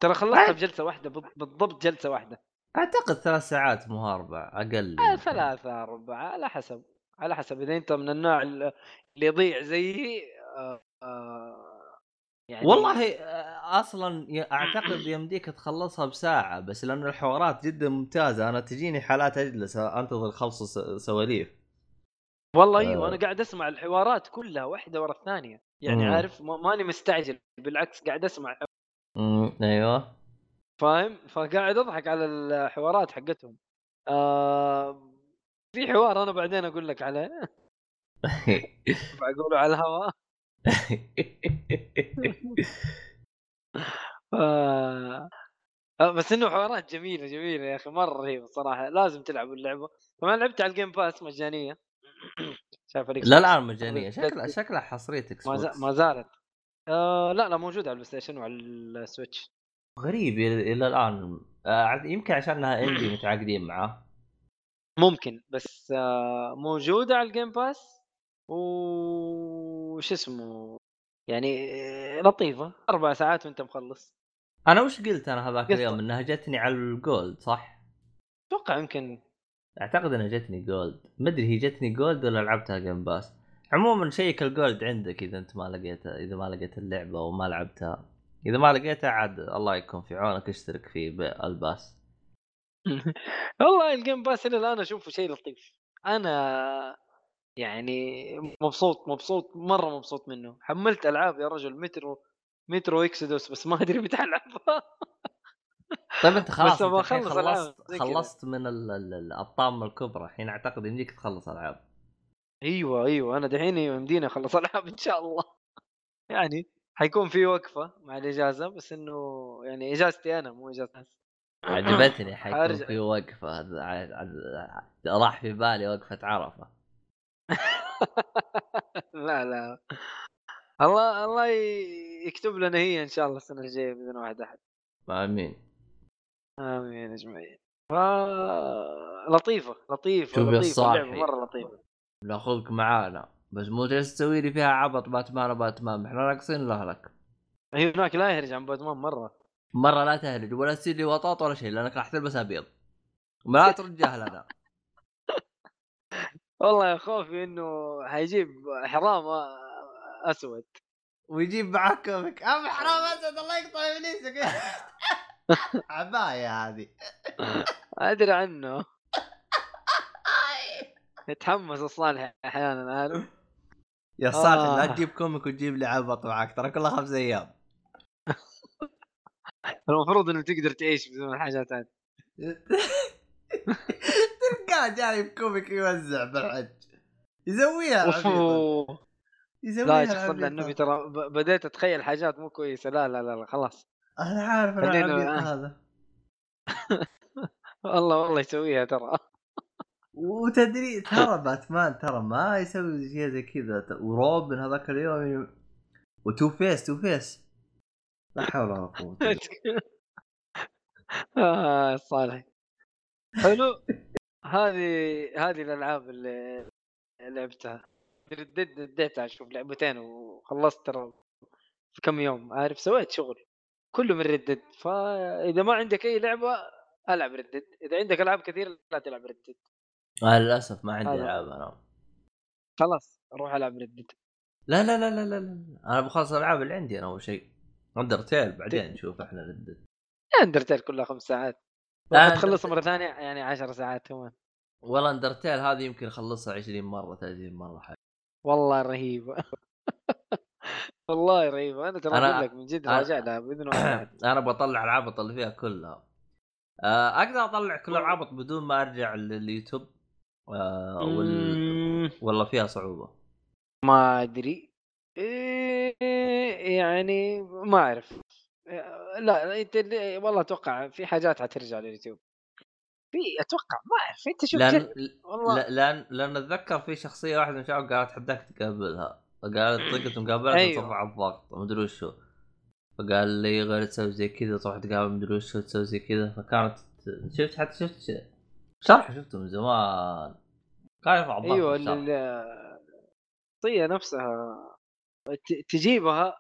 ترى خلصتها بجلسة واحدة بال- بالضبط جلسة واحدة. أعتقد ثلاث ساعات مو أربع أقل آه. ثلاثة أربعة على حسب على حسب. إذا أنت من النوع ال- اللي يضيع زيي آه آه يعني والله أصلا أعتقد *clears throat* يمديك تخلصها بساعة بس لأن الحوارات جدا ممتازة. أنا تجيني حالات أجلس أنتظر خلص سواليف. والله أيوه آه. أنا قاعد أسمع الحوارات كلها واحدة ورا الثانية. يعني مم. عارف ما- ماني مستعجل بالعكس قاعد أسمع. امم أيوه. فاهم؟ فقاعد أضحك على الحوارات حقتهم. آه في حوار أنا بعدين أقول لك عليه. *laughs* *laughs* بقوله على الهواء. بس إنه حوارات جميلة جميلة يا أخي مرة رهيبة صراحة لازم تلعبوا اللعبة. كمان لعبت على ال Game Pass مجانية. *coughs* شايف لا؟ الان مجانية. شكلها شكلها حصرية إكس ما, زالت. آه لا لا موجودة على ال PlayStation وعلى ال Switch غريب إلى الآن. آه، يمكن عشان إنها *coughs* indie متعاقدين معاه. ممكن بس آه موجودة على ال Game Pass وش اسمه يعني آه، لطيفة أربع ساعات وأنت مخلص. أنا وش قلت أنا هذاك. اليوم؟ إنها جتني على ال Gold صح؟ أتوقع يمكن. أعتقد إنها جتني Gold ما أدري هي جتني Gold ولا لعبتها Game Pass عموما check ال Gold عندك إذا أنت ما لقيتها إذا ما لقيت اللعبة وما لعبتها. إذا ما لقيتها عاد الله يكون في عونك اشترك في ال Pass. *laughs* والله ال Game Pass إلى الآن أشوفه شيء لطيف. أنا يعني مبسوط مبسوط مرة مبسوط منه. حملت ألعاب يا رجل Metro Metro Exodus بس ما *laughs* أدري متى ألعبها. طيب أنت خلاص أنت ألعاب خلصت. خلصت من ال- ال- ال- الطامه الكبرى. الحين أعتقد يمديك تخلص ألعاب. أيوه أيوه. أنا دحين يمديني أخلص *laughs* ألعاب إن شاء الله. يعني حيكون في وقفة مع الإجازة بس إنه يعني إجازتي أنا مو إجازة ناس. عجبتني حيكون. في وقفة. راح في بالي وقفة عرفة. *laughs* لا لا. الله الله يكتب لنا هي إن شاء الله السنة الجاية بإذن واحد أحد. آمين. آمين اجمعين ف لطيفة لطيفة شوف يا. اللعبه مرة لطيفة. ناخذك معانا بس مو جالس تسوي لي فيها عبط باتمان وباتمان إحنا ناقصين لاهلك هي هناك لا يهرج عن باتمان مرة. مرة لا تهرج ولا تصير لي وطاط ولا شيء لأنك راح تلبس أبيض. ما ترجع لنا. والله يا خوفي إنه حيجيب إحرام أسود. ويجيب معك comic. أم إحرام أسود الله يقطع إبليسك. *laughs* عباية هذه. أدري عنه. *laughs* يتحمس الصالح أحيانا عارف؟ يا صالح آه. لا تجيب comic وتجيب لي عبط معك ترى كلها خمس أيام. *laughs* المفروض إنه تقدر تعيش بدون الحاجات هذه تلقاه جايب comic يوزع بالحج. يسويها. يسويها لا يا. على النبي ترى بديت أتخيل حاجات مو كويسة. لا لا لا, لا خلاص. أنا عارف العبيط هذا. *laughs* والله والله يسويها ترى. وتدري *laughs* ترى باتمان ترى ما يسوي شيء زي كذا. وروبين هذاك اليوم و Two-Face Two-Face. لا حول ولا قوة. *laughs* آه صالح. حلو. هذه هذه الألعاب اللي لعبتها. رديت رديتها أشوف لعبتين وخلصت ترى في كم يوم. عارف سويت شغل كله من Red Dead فإذا ما عندك أي لعبة ألعب Red Dead إذا عندك ألعاب كثير لا تلعب Red Dead آه للأسف ما عندي. ألعاب أنا. خلاص روح ألعب Red Dead لا لا لا لا لا, لا. أنا بخلص الألعاب اللي عندي أنا أول شيء. Undertale بعدين نشوف إحنا Red Dead Undertale كلها خمس ساعات. لا، تخلصها مرة ثانية يعني عشر ساعات كمان والله اندرتيل هذه يمكن أخلصها 20 مرة 30 مرة حاجة. والله رهيبه *laughs* والله رهيبه أنا ترى أقول لك من جد راجع لها بإذن واحد *coughs* أنا بطلع العابط اللي فيها كلها. آه، أقدر أطلع كل العابط بدون ما أرجع لليوتيوب آه، وال... ولا فيها صعوبة. ما أدري. إيه يعني ما أعرف. لا أنت اللي- والله أتوقع في حاجات حترجع لليوتيوب. في أتوقع ما أعرف أنت شوف لأن والله. لا- لأن لأن أتذكر في شخصية واحدة من الشباب قالت حداك تقابلها فقالت *clears throat* طقت مقابله أيوه. ترفع الضغط مدري وشو فقال لي غير تسوي زي كذا تروح تقابل مدري وشو تسوي زي كذا. فكانت شفت حتى شفت شرح شفته من زمان. كان يرفع الضغط أيوه الشخصيه نفسها ت- تجيبها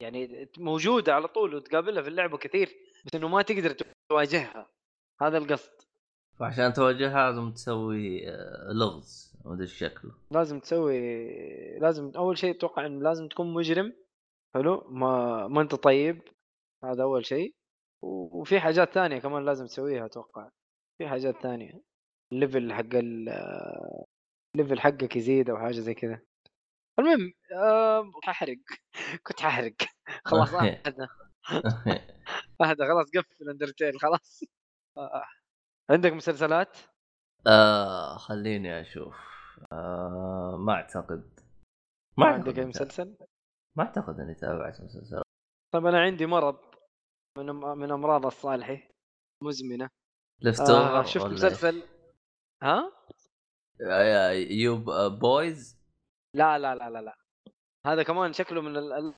يعني موجودة على طول وتقابلها في اللعبة كثير بس إنه ما تقدر تواجهها. هذا القصد. فعشان تواجهها لازم تسوي آه، لغز إيش شكله. لازم تسوي لازم أول شيء أتوقع إنه لازم تكون مجرم. حلو؟ ما ما أنت طيب. هذا أول شيء. وفي حاجات ثانية كمان لازم تسويها أتوقع. في حاجات ثانية. الليفل حق ال- ال level حقك يزيد أو حاجة زي كذا. المهم آه، ححرق كنت ححرق *laughs* *laughs* خلاص اهدى اهدى *laughs* خلاص قفل Undertale خلاص. آه. عندك مسلسلات؟ آه خليني أشوف. آه ما أعتقد. ما عندك أي مسلسل؟ ما أعتقد إني تابعت مسلسلات. طيب أنا عندي مرض من من أمراض الصالحي. مزمنة. لفت آه شفت مسلسل؟ ها؟ آه، The Boys؟ لا لا لا لا لا. هذا كمان شكله من ال...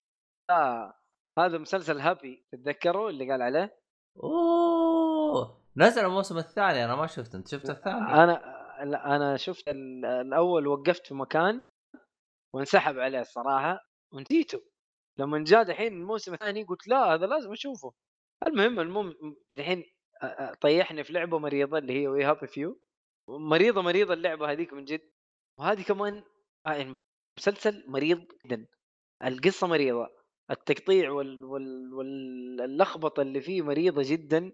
لا هذا مسلسل Happy تتذكروا اللي قال عليه؟ أوه! نزل الموسم الثاني أنا ما شفته أنت شفت الثاني؟ أنا لا أنا شفت ال- الأول وقفت في مكان وانسحب عليه الصراحة ونسيته. لما جاء دحين الموسم الثاني قلت لا هذا لازم أشوفه. المهم المهم دحين طيحني في لعبة مريضة اللي هي We Happy Few مريضة مريضة اللعبة هذيك من جد. وهذه كمان آه، المسلسل مريض جدا. القصة مريضة التقطيع وال... وال... واللخبطة اللي فيه مريضة جدا.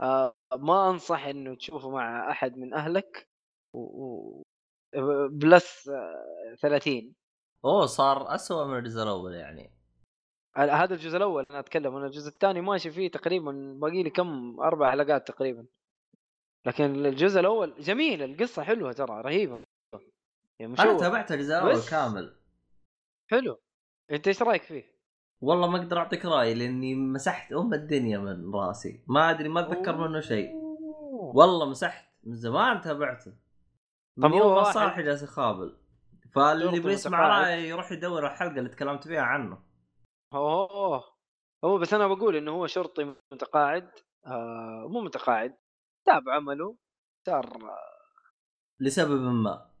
آه ما أنصح إنه تشوفه مع أحد من أهلك. و... و... plus آه 30 أوه صار اسوء من الجزء الأول يعني. هذا الجزء الأول أنا أتكلم. أنا الجزء الثاني ماشي فيه تقريبا باقي لي كم أربع حلقات تقريبا. لكن الجزء الأول جميل القصة حلوة ترى رهيبة. أنا مشوق تابعت الجزء الأول بس- كامل حلو. أنت إيش رأيك فيه؟ والله ما أقدر أعطيك رأي لأني مسحت أم الدنيا من رأسي. ما أدري ما أتذكر منه شيء. والله مسحت. من زمان تابعته. من يوم هو ما صالح جالس يخابل فاللي بيسمع. رايي يروح يدور الحلقة اللي تكلمت فيها عنه. أوه. هو بس أنا بقول إنه هو شرطي متقاعد. آه مو متقاعد. تاب عمله. صار لسبب ما.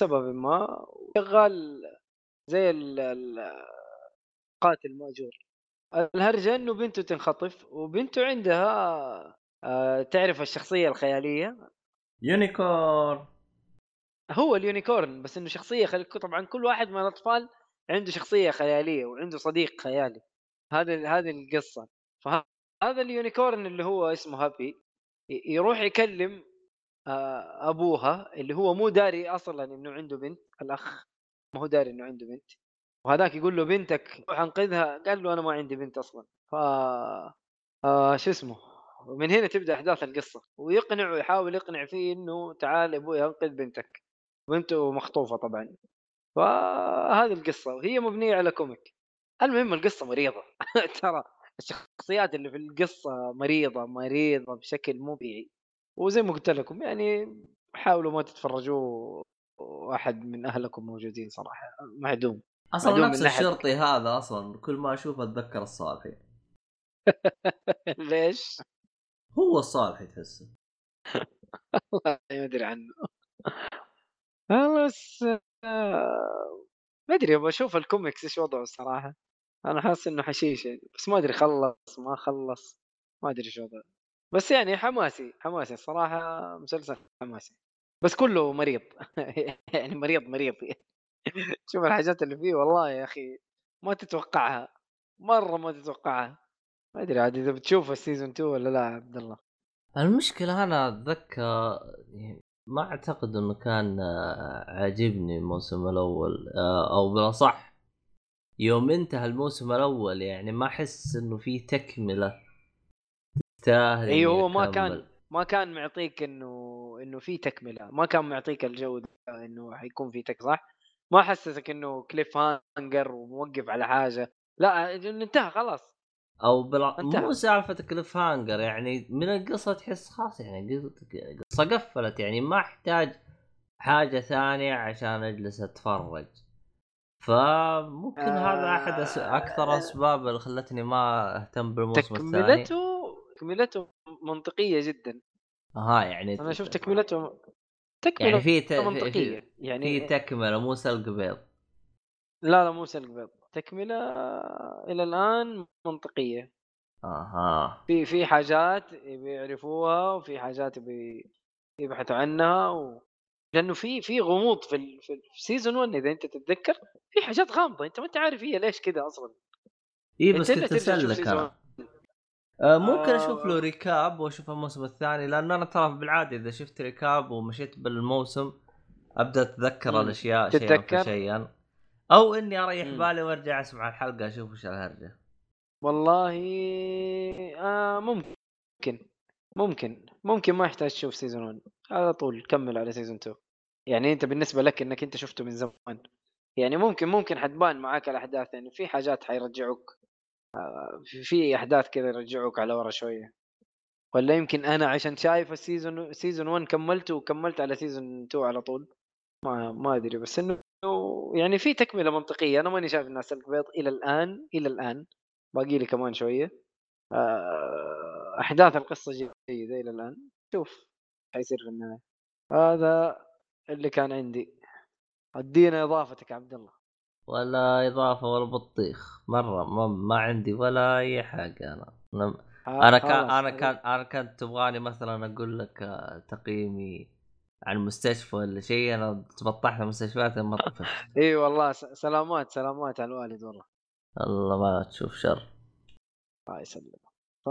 سبب ما شغال زي ال- ال- قاتل مأجور. الهرجة إنه بنته تنخطف وبنته عندها آه، تعرف الشخصية الخيالية. unicorn. هو ال unicorn بس إنه شخصية خل... طبعا كل واحد من الأطفال عنده شخصية خيالية وعنده صديق خيالي. هذا هذه القصة. فهذا ال unicorn اللي هو اسمه Happy يروح يكلم أبوها اللي هو مو داري أصلا إنه عنده بنت الأخ ما هو داري إنه عنده بنت. وهذاك يقول له بنتك روح أنقذها. قال له أنا ما عندي بنت أصلا. ف آه شو اسمه؟ ومن هنا تبدأ أحداث القصة. ويقنع ويحاول يقنع فيه إنه تعال أبوي أنقذ بنتك. بنته مخطوفة طبعا. فهذه القصة وهي مبنية على كوميك. المهم القصة مريضة. *laughs* ترى الشخصيات اللي في القصة مريضة مريضة بشكل مو طبيعي. وزي ما قلت لكم يعني حاولوا ما تتفرجوا واحد من أهلكم موجودين صراحة معدوم أصلا معدوم نفس الشرطي هذا أصلا كل ما أشوفه أتذكر الصالحي. *laughs* ليش؟ هو الصالحي تحسه. *laughs* والله ما أدري عنه. بس آه، ما أدري أبغى أشوف الكوميكس إيش وضعه الصراحه أنا حاسس إنه حشيش يعني بس ما أدري خلص ما خلص ما أدري إيش وضعه. بس يعني حماسي حماسي الصراحة مسلسل حماسي. بس كله مريض. *laughs* يعني مريض مريض. *laughs* شوف الحاجات اللي فيه والله يا أخي ما تتوقعها. مرة ما تتوقعها. ما أدري عاد إذا بتشوف السيزون 2 ولا لا عبد الله. المشكلة أنا أتذكر يعني ما أعتقد إنه كان آه، عاجبني الموسم الأول آه، أو بالأصح يوم انتهى الموسم الأول يعني ما أحس إنه في تكملة. تستاهل اي هو ما. كان ما كان معطيك إنه إنه في تكملة. ما كان معطيك الجو ده إنه حيكون في تك صح؟ ما حسسك إنه cliffhanger وموقف على حاجة. لا انتهى خلاص. أو بلا... مو سالفة cliffhanger يعني من القصة تحس خلاص يعني قصة قفلت يعني ما أحتاج حاجة ثانية عشان أجلس أتفرج. فممكن هذا أحد أس... آه، أكثر أسباب اللي خلتني ما أهتم بالموسم الثاني. تكملته؟ تكملته منطقية جدا. ها يعني أنا شفت تكملته تكمله يعني في ت... منطقيه في, يعني في تكملة مو سلق بيض. لا لا مو سلق بيض. تكملة إلى الآن منطقية. أها. في في حاجات بيعرفوها وفي حاجات بي يبحثوا عنها و... لأنه في في غموض في ال... في season 1 إذا أنت تتذكر في حاجات غامضة. أنت ما أنت عارف هي ليش كذا أصلا. اي إيه، بس انت ممكن آه. أشوف له recap وأشوف الموسم الثاني لأن أنا ترى بالعادة إذا شفت recap ومشيت بالموسم أبدأ أتذكر. الأشياء شيئا؟ فشيئا أو إني أريح مم. بالي وأرجع أسمع الحلقة أشوف وش الهرجة والله آه ممكن ممكن ممكن ما يحتاج تشوف season 1 على طول كمل على season 2 يعني أنت بالنسبة لك إنك أنت شفته من زمان يعني ممكن ممكن حتبان معاك الأحداث يعني في حاجات حيرجعوك آه، في- أحداث كذا يرجعوك على ورا شوية. ولا يمكن أنا عشان شايف ال season season 1 كملته وكملت على season 2 على طول. ما ما أدري بس إنه يعني في تكملة منطقية. أنا ماني شايف إنها سلك بيض إلى الآن إلى الآن. باقي لي كمان شوية. آه، أحداث القصة جيدة إلى الآن. شوف حيصير في النهاية. هذا اللي كان عندي. أدينا إضافتك عبد الله. ولا إضافة ولا بطيخ. مرة ما, ما عندي ولا أي حاجة أنا. أنا ها- أنا كان. أنا كان أنا كنت تبغاني مثلا أقول لك آه، تقييمي عن المستشفى ولا شيء أنا تبطحت المستشفيات ما طفشت *laughs* إي والله سلامات سلامات على الوالد والله. الله ما تشوف شر. الله يسلمك. ف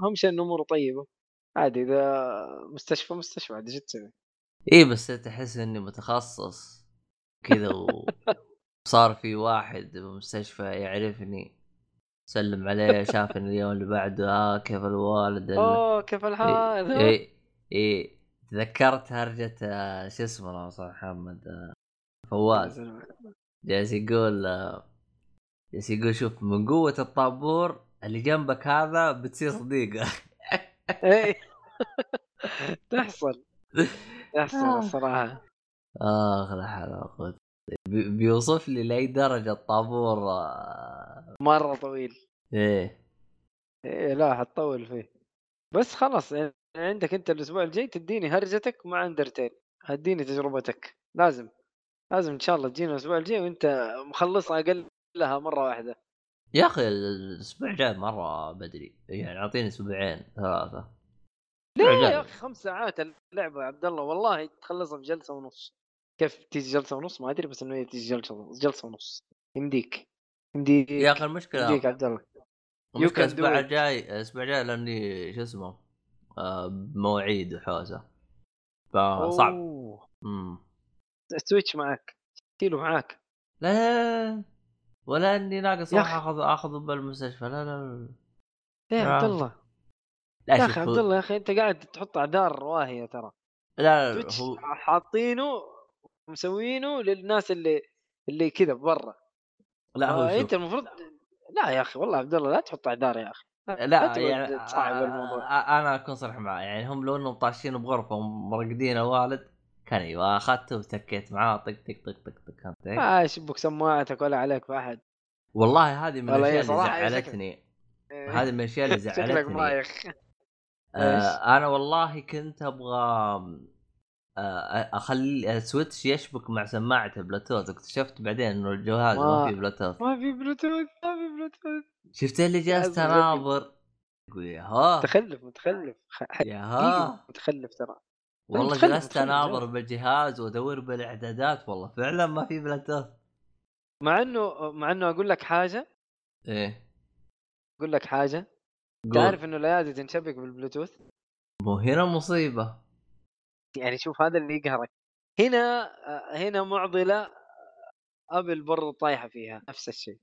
اهم شيء إن اموره طيبة. عادي إذا مستشفى مستشفى عاد إيش تسوي؟ إيه بس تحس إني متخصص كذا و- وصار في واحد بالمستشفى يعرفني سلم عليه شافني اليوم اللي بعده آه كيف الوالد ال- أوه كيف الحال؟ إيه, إيه. تذكرت هرجة آه، شو اسمه الله صح محمد آه، فواز جالس يقول آه، جالس يقول شوف من قوة الطابور اللي جنبك هذا بتصير صديقة إيه *laughs* تحصل تحصل. الصراحة اخ لا حول ولا قوة بيوصف لي لأي درجة الطابور آه، مرة طويل. إيه. إيه لا حتطول فيه. بس خلاص يعني عندك أنت الأسبوع الجاي تديني هرجتك مع أندرتيل. اديني تجربتك. لازم لازم إن شاء الله تجينا الأسبوع الجاي وأنت مخلصها أقل لها مرة واحدة. يا أخي الأسبوع الجاي مرة بدري. يعني أعطيني أسبوعين ثلاثة. ليه. يا أخي خمس ساعات اللعبة يا عبد الله. والله تخلصها في جلسة ونص. كيف تيجي جلسة ونص؟ ما أدري بس إنه هي تيجي جلسة جلسة ونص. يمديك يمديك يا أخي المشكلة يمديك عبد الله. المشكلة الأسبوع. الجاي الأسبوع الجاي لاني شو اسمه آه بمواعيد وحوسة. فصعب. امم السويتش معك. شيله معاك لا لا لا ولا إني ناقص أخي. آخذ اخذ بالمستشفى. لا لا لا يا. عبد الله. لا يا أخي عبد الله يا أخي أنت قاعد تحط اعذار واهية ترى. لا لا تويتش هو حاطينه مسوينه للناس اللي اللي كذا برا. لا هو انت المفروض لا يا أخي والله عبد الله لا تحط اعذار يا أخي. لا تقعد يعني تصعب الموضوع. أنا أكون صريح معاه يعني هم لو إنهم طاشين بغرفة ومرقدين الوالد كان أيوه أخذته وتكيت معاه طق طق طق طق طق فهمت؟ ما يشبك سماعتك ولا عليك في أحد. والله هذه من الأشياء اللي زعلتني. هذه من الأشياء اللي *laughs* شكلك زعلتني. بايخ آه أنا والله كنت أبغى أخلي ال Switch يشبك مع سماعه البلوتوث اكتشفت بعدين إنه الجهاز ما, فيه بلوتوث. ما في بلوتوث ما في بلوتوث. شفت اللي جالس. تناظر يقول يا ها. متخلف متخلف. خ- يا حقيقي ها متخلف ترى. والله جلست اناظر. بالجهاز وأدور بالإعدادات. والله فعلا ما في بلوتوث. مع إنه مع إنه أقول لك حاجة. إيه. أقول لك حاجة. تعرف إنه الايادي تنشبك بالبلوتوث؟ مو هنا مصيبة. يعني شوف هذا اللي يقهرك. هنا هنا معضلة أبل برضو طايحة فيها نفس الشيء.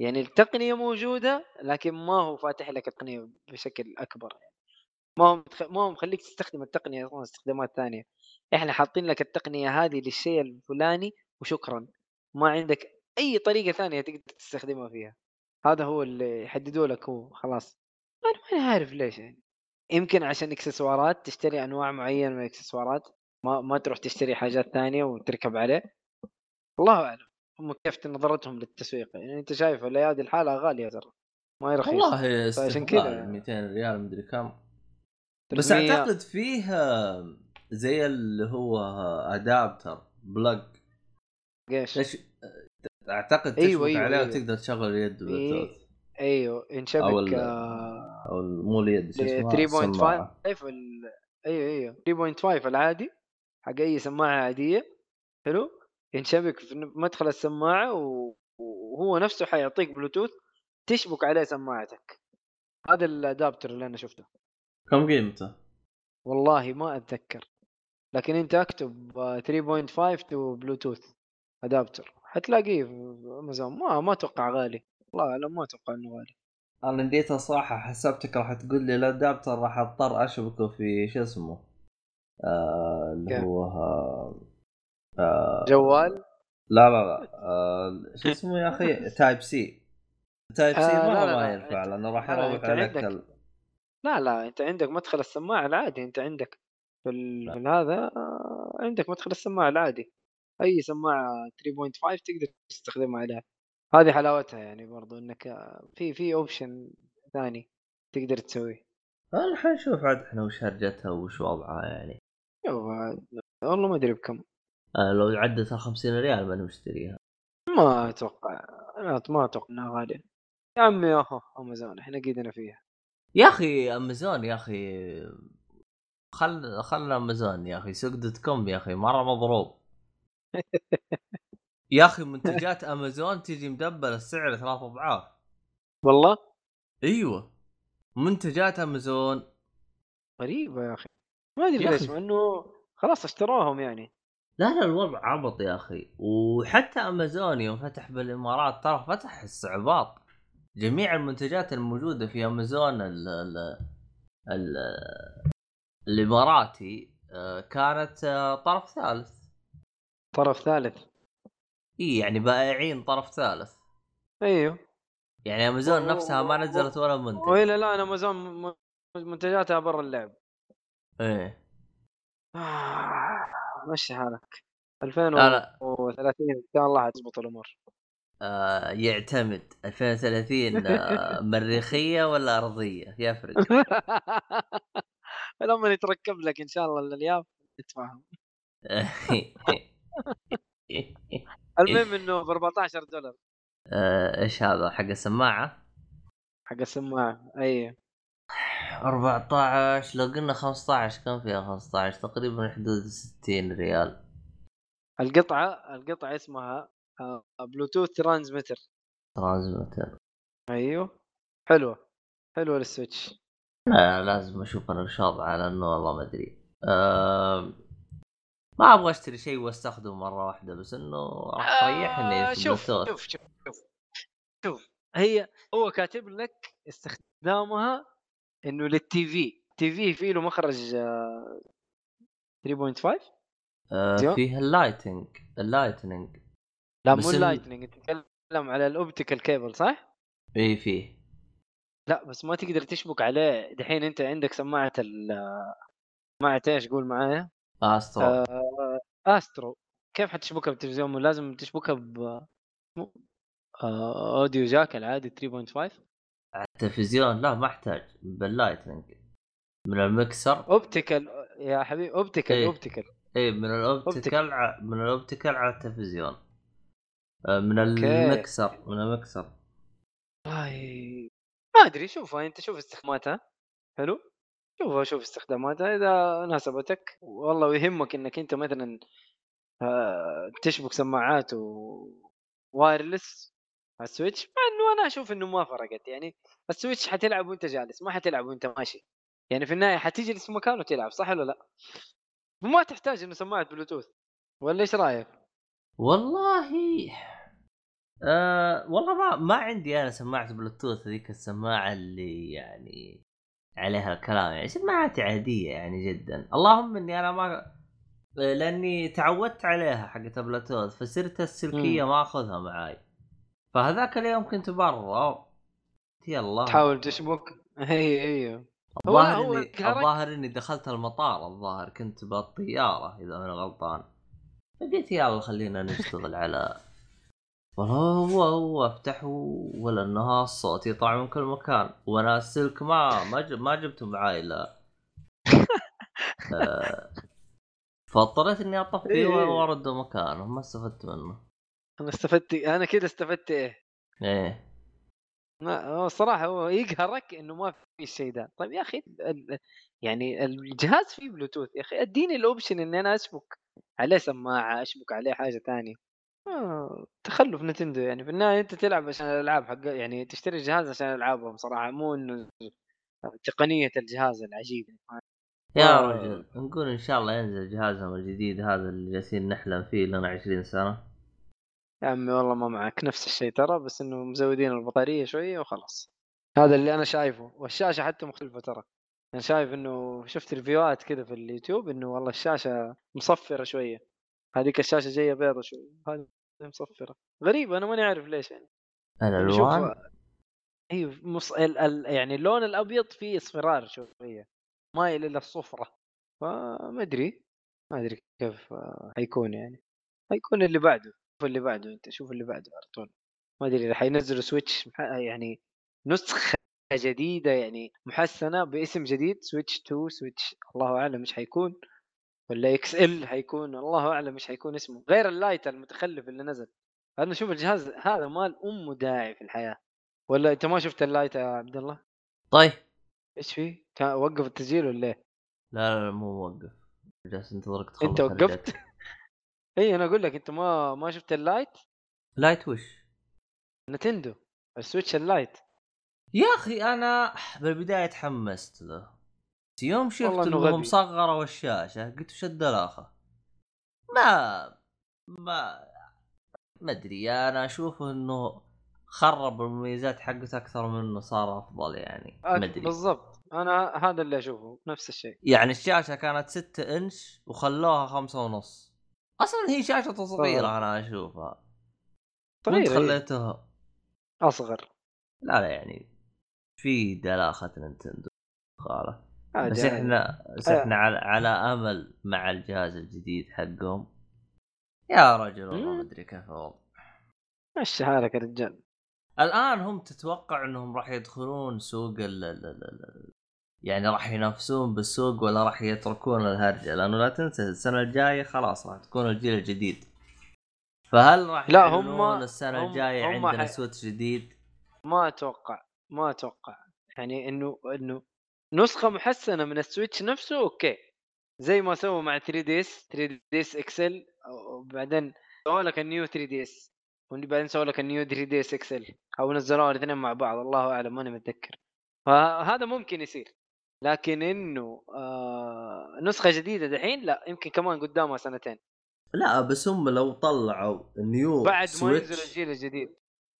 يعني التقنية موجودة لكن ما هو فاتح لك التقنية بشكل أكبر. يعني ما هو. ما هو مخليك تستخدم التقنية أصلا استخدامات ثانية. إحنا حاطين لك التقنية هذه للشيء الفلاني وشكرا. ما عندك أي طريقة ثانية تقدر تستخدمها فيها. هذا هو اللي يحددوا لك هو خلاص. أنا ما عارف ليش يعني. يمكن عشان إكسسوارات تشتري أنواع معينة من الإكسسوارات. ما ما تروح تشتري حاجات ثانية وتركب عليه. الله أعلم. هم كيف نظرتهم للتسويق؟ يعني أنت شايف الأيادي الحالة غالية ترى. ما هي رخيصه والله استهبال كذا 200 ريال مدري كم. بس 300 أعتقد فيه زي اللي هو ادابتر بلج إيش. أعتقد أيوة، تشبك أيوة، عليه أيوة. وتقدر تشغل اليد أيوه. أو ينشبك ال- آه، أو مو اليد شو اسمها؟ 3.5 السماعة. ال... أيوه أيوه 3.5 العادي حق أي سماعة عادية. حلو؟ ينشبك في مدخل السماعة و... وهو نفسه حيعطيك بلوتوث تشبك عليه سماعتك. هذا ال adapter اللي أنا شفته. كم قيمته؟ والله ما أتذكر. لكن أنت اكتب آه، 3.5 to Bluetooth adapter حتلاقيه في أمازون ما ما أتوقع غالي. والله أعلم ما أتوقع إنه غالي. أنا نديتها صراحة حسبتك راح تقول لي ال adapter راح أضطر اشبكه في شو اسمه؟ آه اللي؟ هو آه آه جوال؟ لا لا لا آه شو اسمه يا أخي؟ Type-C Type-C آه، ما لا، ينفع لأنه راح يروح عليك ال... لا لا أنت عندك مدخل السماعة العادي أنت عندك في, ال... هذا آه، عندك مدخل السماعة العادي. أي سماعة 3.5 تقدر تستخدمها عليها. هذه حلاوتها يعني برضو إنك آه، في في option ثاني تقدر تسويه. آه، الحين نشوف عاد إحنا وش هرجتها وش وضعها يعني. والله ما أدري بكم. آه لو عدت ال 50 ريال ماني مشتريها. ما أتوقع أنا ما أتوقع إنها غالية. يا عمي اهو أمازون إحنا قيدنا فيها. يا أخي أمازون يا أخي خل خل أمازون يا أخي سوق دوت كوم يا أخي مرة مضروب. *laughs* يا أخي منتجات أمازون تجي مدبل السعر ثلاث أضعاف. والله؟ أيوه. منتجات أمازون. غريبة يا أخي. ما أدري ليش. مع إنه خلاص اشتراهم يعني. لا لا الوضع عبط يا أخي. وحتى أمازون يوم فتح بالإمارات ترى فتح استعباط جميع المنتجات الموجودة في أمازون ال ال ال الإماراتي آه، كانت آه، طرف ثالث. طرف ثالث. إي يعني بائعين طرف ثالث. إيوه. يعني امازون نفسها ما نزلت ولا منتج. وإلى الآن امازون منتجاتها برا اللعب. إيه. آه، مشي حالك؟ لا لا. 2030 إن شاء الله حتزبط الأمور. آه يعتمد. 2030 آه *laughs* مريخية ولا أرضية؟ يفرق *laughs* لما يتركب لك إن شاء الله الألياف تتفاهم. *laughs* المهم إنه ب 14 دولار. آه، إيش هذا؟ حق السماعة؟ حق السماعة أي. 14 لو قلنا 15 كم فيها 15 تقريبا حدود 60 ريال. القطعة القطعة اسمها Bluetooth transmitter transmitter. أيوه. حلوة حلوة لل Switch. لا لازم أشوف أنا وضعه لأنه والله ما أدري. أه... ما أبغى أشتري شيء وأستخدمه مرة واحدة بس إنه راح تريحني آه شوف, شوف شوف شوف شوف. هي هو كاتب لك استخدامها إنه لل TV. TV في له مخرج 3.5 آه فيه ال lightning ال lightning لا مو ال lightning تتكلم على ال optical cable صح؟ إي فيه. لا بس ما تقدر تشبك عليه. دحين أنت عندك سماعة ال سماعة إيش؟ قول معايا؟ أسترو. آه أسترو. كيف حتشبكها بالتلفزيون؟ لازم تشبكها ب آه audio jack العادي 3.5 على التلفزيون لا ما أحتاج. بال lightning. من المكسر optical يا حبيبي optical إيه. optical. اي من ال optical ع... من ال optical على التلفزيون. آه، من المكسر من المكسر والله ما أدري شوفها انت شوف استخداماتها. حلو؟ شوفها شوف استخداماتها إذا ناسبتك والله ويهمك إنك أنت مثلا آه، تشبك سماعات و wireless على ال Switch مع إنه أنا أشوف إنه ما فرقت يعني ال Switch حتلعب وأنت جالس ما حتلعب وأنت ماشي يعني في النهاية حتجلس في مكان وتلعب صح ولا لا؟ وما تحتاج إنه سماعة بلوتوث ولا إيش رأيك؟ والله أه والله ما ما عندي أنا سماعة بلوتوث ذيك السماعة اللي يعني عليها الكلام. يعني سماعاتي عادية يعني جدا. اللهم إني أنا ما لأني تعودت عليها حقت بلوتوث فصرت السلكية ما أخذها معاي. فهذاك اليوم كنت برا. يلا. تحاول تشبك. *laughs* إي أيوه الظاهر إني الظاهر إني دخلت المطار الظاهر كنت بالطيارة إذا أنا غلطان. فقلت يلا خلينا نشتغل على والله هو هو افتح ولا انها الصوت يطلع من كل مكان. وأنا السلك ما ما جب ما جبته معاي لا فاضطريت إني اطفيه إيه. وارده مكانه ما استفدت منه. أنا استفدت أنا كذا استفدت إيه؟ إيه. ما هو الصراحه هو يقهرك إنه ما في الشيء ده طيب يا أخي يعني الجهاز فيه بلوتوث. يا أخي أديني الأوبشن إني أنا أشبك عليه سماعة أشبك عليه حاجة ثانية آه تخلف نتندو يعني. في النهاية أنت تلعب عشان الألعاب حق يعني تشتري الجهاز عشان ألعابهم صراحة مو إنه تقنية الجهاز العجيبه يا آه. رجل نقول إن شاء الله ينزل جهازهم الجديد هذا اللي جالسين نحلم فيه لنا 20 سنة. يا عمي والله ما معك نفس الشيء ترى بس إنه مزودين البطارية شوية وخلاص. هذا اللي أنا شايفه والشاشة حتى مختلفة ترى. أنا شايف إنه شفت ريفيوهات كذا في اليوتيوب إنه والله الشاشة مصفرة شوية. هذيك الشاشة جاية بيضة شوية هذه مصفرة. غريبه أنا ماني عارف ليش يعني. الألوان؟ أيوه مص... ال... ال... يعني اللون الأبيض فيه إصفرار شوية مايل إلى الصفرة. فما أدري ما أدري كيف حيكون يعني. حيكون اللي بعده شوف اللي بعده أنت شوف اللي بعده على طول. ما أدري إذا حينزلوا Switch يعني نسخة جديدة يعني محسنة باسم جديد Switch 2 Switch الله أعلم إيش حيكون. ولا XL حيكون الله أعلم إيش حيكون اسمه غير ال Lite المتخلف اللي نزل أنا أشوف الجهاز هذا ما له أم داعي في الحياة ولا أنت ما شفت ال Lite يا عبد الله؟ طيب إيش في؟ وقف التسجيل ولا إيه؟ لا لا مو موقف جالس انتظرك تخلص أنت وقفت؟ *laughs* إي أنا أقول لك أنت ما ما شفت ال Lite؟ Lite وش؟ Nintendo ال Switch ال Lite يا أخي أنا بالبداية تحمست له يوم شفت إنه مصغره الشاشه قلت وش الدلاخه؟ ما ما ما أدري أنا أشوف إنه خرب المميزات حقته أكثر من إنه صار أفضل يعني. ما أدري. بالضبط. أنا هذا اللي أشوفه نفس الشيء. يعني الشاشة كانت 6 إنش وخلوها خمسة ونص. أصلا هي شاشة صغيرة أنا أشوفها. صغيره خليتها أصغر. لا لا يعني في دلاخة نينتندو. خالة. بس إحنا بس إحنا على, على أمل مع الجهاز الجديد حقهم. يا رجل والله ما أدري كيف الوضع مشي حالك يا رجال. الآن هم تتوقع إنهم راح يدخلون سوق ال يعني راح ينافسون بالسوق ولا راح يتركون الهرجة؟ لأنه لا تنسى السنة الجاية خلاص راح تكون الجيل الجديد. فهل راح لا، هم- السنة هم- الجاية هم عندنا ح- سويتش جديد؟ ما أتوقع ما أتوقع. يعني إنه إنه نسخة محسنة من ال Switch نفسه أوكي. زي ما سووا مع 3 دي اس 3 دي اس اكسل وبعدين سووا لك ال New 3DS وبعدين سووا لك ال New 3DS XL أو نزلوها الاثنين مع بعض الله أعلم ماني متذكر. فهذا ممكن يصير. لكن إنه آه نسخة جديدة دحين؟ لا يمكن كمان قدامها سنتين. لا بس هم لو طلعوا new بعد ما ينزل الجيل الجديد.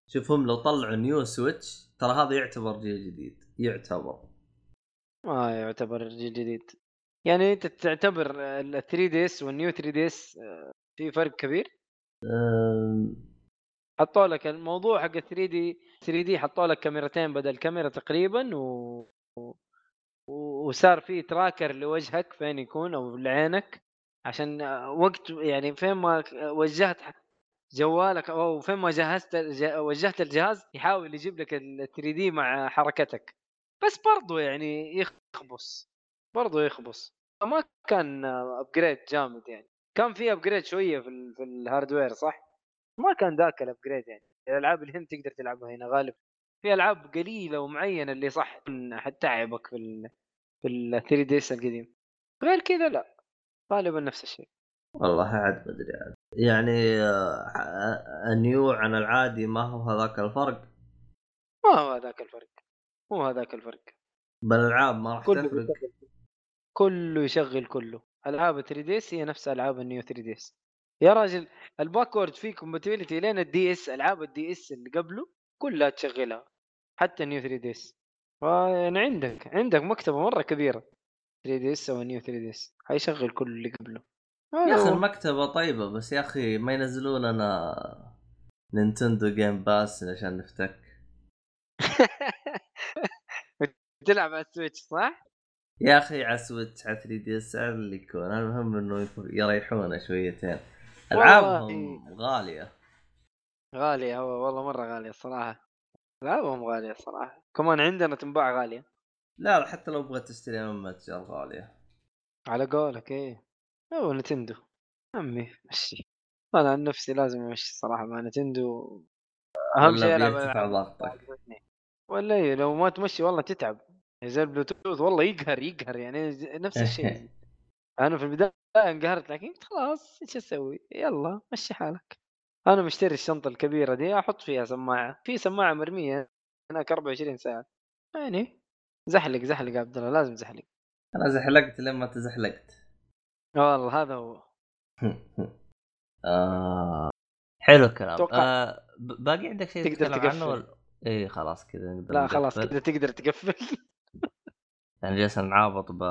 شوف هم لو طلعوا New Switch ترى هذا يعتبر جيل جديد يعتبر. ما يعتبر جيل جديد. يعني أنت تعتبر ال 3DS وال New 3DS في فرق كبير؟ أم... حطوا لك الموضوع حق 3D 3D حطوا لك كاميرتين بدل كاميرا تقريبا و... و... وصار في tracker لوجهك فين يكون أو لعينك عشان وقت يعني فين ما وجهت جوالك أو فين ما جهزت وجهت الجهاز يحاول يجيب لك ال 3D مع حركتك. بس برضو يعني يخبص برضو يخبص. ما كان upgrade جامد يعني. كان في upgrade شوية في في ال hardware صح؟ ما كان ذاك ال upgrade يعني. الألعاب اللي هنا تقدر تلعبها هنا غالبا. في ألعاب قليلة ومعينة اللي صح حتتعبك في ال في ال 3DS القديم. غير كذا لا. غالبا نفس الشيء. والله عاد ما أدري عاد. يعني آه، ال New عن العادي ما هو هذاك الفرق؟ ما هو هذاك الفرق. مو هذاك الفرق. بالالعاب ما راح كله تفرق. يشغل كله يشغل كله. ألعاب 3DS هي نفس ألعاب ال New 3DS يا راجل ال backward فيه compatibility لين ال DS ألعاب ال DS اللي قبله كلها تشغلها حتى ال new 3DS يعني عندك عندك مكتبة مرة كبيرة 3 دي اس أو نيو 3 دي اس حيشغل كل اللي قبله. يا أخي. المكتبة طيبة بس يا أخي ما ينزلون لنا نينتندو Game Pass عشان نفتك *laughs* تلعب على ال Switch صح؟ يا أخي على Switch على 3DS اللي يكون. المهم إنه يريحونا شويتين. ألعابهم غالية. غالية هو والله مرة غالية الصراحة ألعابهم غالية الصراحة كمان عندنا تنباع غالية. لا حتى لو بغيت تشتري من متجر غالية. على قولك إيه هو نتندو. عمي مشي. أنا عن نفسي لازم أمشي صراحة مع نتندو. أهم شيء ألعب ضغطك؟ ولا إيه لو ما تمشي والله تتعب. زي البلوتوث والله يقهر يقهر يعني نفس الشيء. أنا في البداية انقهرت لكن خلاص إيش أسوي؟ يلا مشي حالك. أنا مشتري الشنطة الكبيرة دي أحط فيها سماعة. في سماعة مرمية هناك 24 ساعة. يعني زحلق زحلق عبد الله لازم زحلق. أنا زحلقت لما تزحلقت. والله هذا هو. *laughs* آه. حلو الكلام. آه باقي عندك شيء تقدر تتكلم عنه تقفل. ولا؟ إيه خلاص كذا لا خلاص. كذا تقدر تقفل. يعني جالسين نعابط ب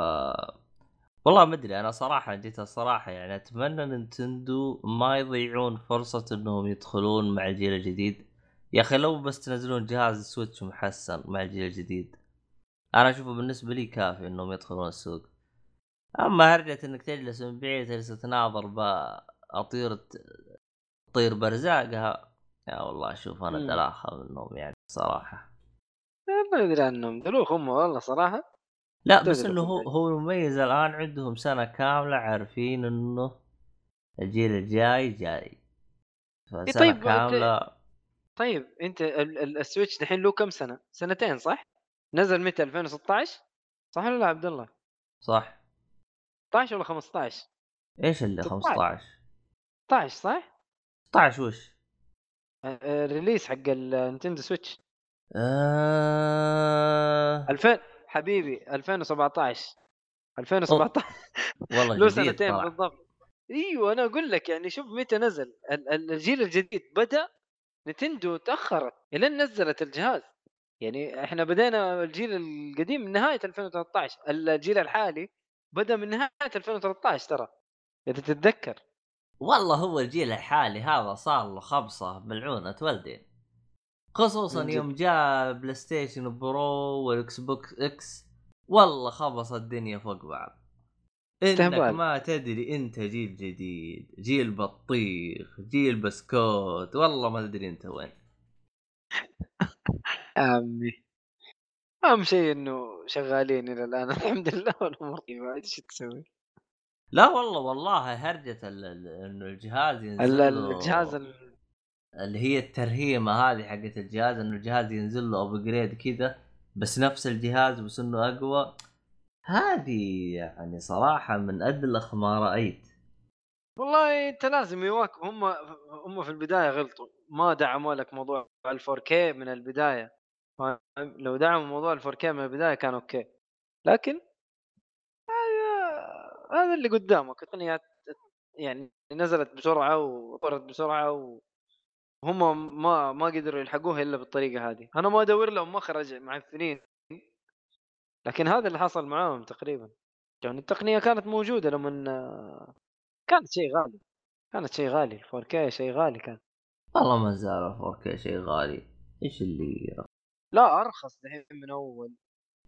والله ما أدري أنا صراحة جيت الصراحة يعني أتمنى نينتندو ما يضيعون فرصة إنهم يدخلون مع الجيل الجديد يا أخي لو بس تنزلون جهاز Switch محسن مع الجيل الجديد أنا أشوفه بالنسبة لي كافي إنهم يدخلون السوق. أما هرجة إنك تجلس من بعيد تجلس تناظر باطير تطير برزاقها يا والله أشوف أنا. دلاخه منهم يعني صراحة. ما أدري عنهم دلوخ هم والله صراحة. لا بس إنه هو هو المميز الآن عندهم سنة كاملة عارفين إنه الجيل الجاي جاي فسنة طيب، كاملة طيب أنت ال- ال- ال Switch دحين له كم سنة؟ سنتين صح؟ نزل متى 2016 صح ولا لا عبد الله؟ صح 16 ولا 15 إيش اللي 16. 15 16 صح؟ 16 وش؟ ال release حق النينتندو Switch آه... 2000 حبيبي 2017 2017 والله له سنتين. بالضبط. أيوه أنا أقول لك يعني شوف متى نزل ال- ال- الجيل الجديد بدأ نينتندو تأخرت إلين نزلت الجهاز. يعني إحنا بدينا الجيل القديم من نهاية 2013 الجيل الحالي بدأ من نهاية 2013 ترى. إذا تتذكر. والله هو الجيل الحالي هذا صار له خبصه ملعونة والدين. خصوصا. يوم جاء بلاي ستيشن Pro والإكس بوكس X والله خبص الدنيا فوق بعض إنك. ما تدري أنت جيل جديد جيل بطيخ جيل بسكوت والله ما تدري أنت وين *laughs* عمي أهم شيء إنه شغالين إلى الآن *laughs* الحمد لله والأمور طيبه إيش تسوي؟ لا والله والله هرجة إنه الجهاز ينزل الجهاز ال- اللي هي الترهيمة هذه حقت الجهاز إنه الجهاز ينزل له ابجريد كذا بس نفس الجهاز بس إنه أقوى. هذه يعني صراحة من أدلخ ما رأيت. والله أنت لازم يواكب هم هم في البداية غلطوا. ما دعموا لك موضوع ال 4K من البداية؟ لو دعموا موضوع ال 4K من البداية كان أوكي. لكن هذا هذا اللي قدامك. تقنيات يعني نزلت بسرعة وطرت بسرعة وهم ما ما قدروا يلحقوها إلا بالطريقة هذه. أنا ما أدور لهم مخرج معفنين لكن هذا اللي حصل معاهم تقريبا. يعني التقنية كانت موجودة لما كانت شيء غالي. كانت شيء غالي. ال 4K شيء غالي كان. والله ما زال 4K شيء غالي. إيش اللي؟ لا أرخص دحين من أول.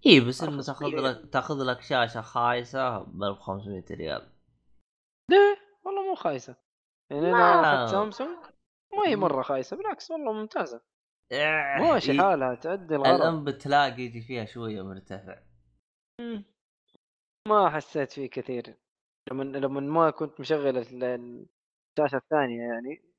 إي بس إنه تأخذ. لك تأخذ لك شاشة خايسة ب 1500 ريال. ليه؟ والله مو خايسة. يعني أنا اخذت سامسونج؟ ما هي مرة خايسة بالعكس والله ممتازة. ماشي إيه، حالها تأدي الغرض الان بتلاقي يجي فيها شوية مرتفع. مم. ما حسيت فيه كثير. لما لما ما كنت مشغل ال- ال- الشاشة الثانية يعني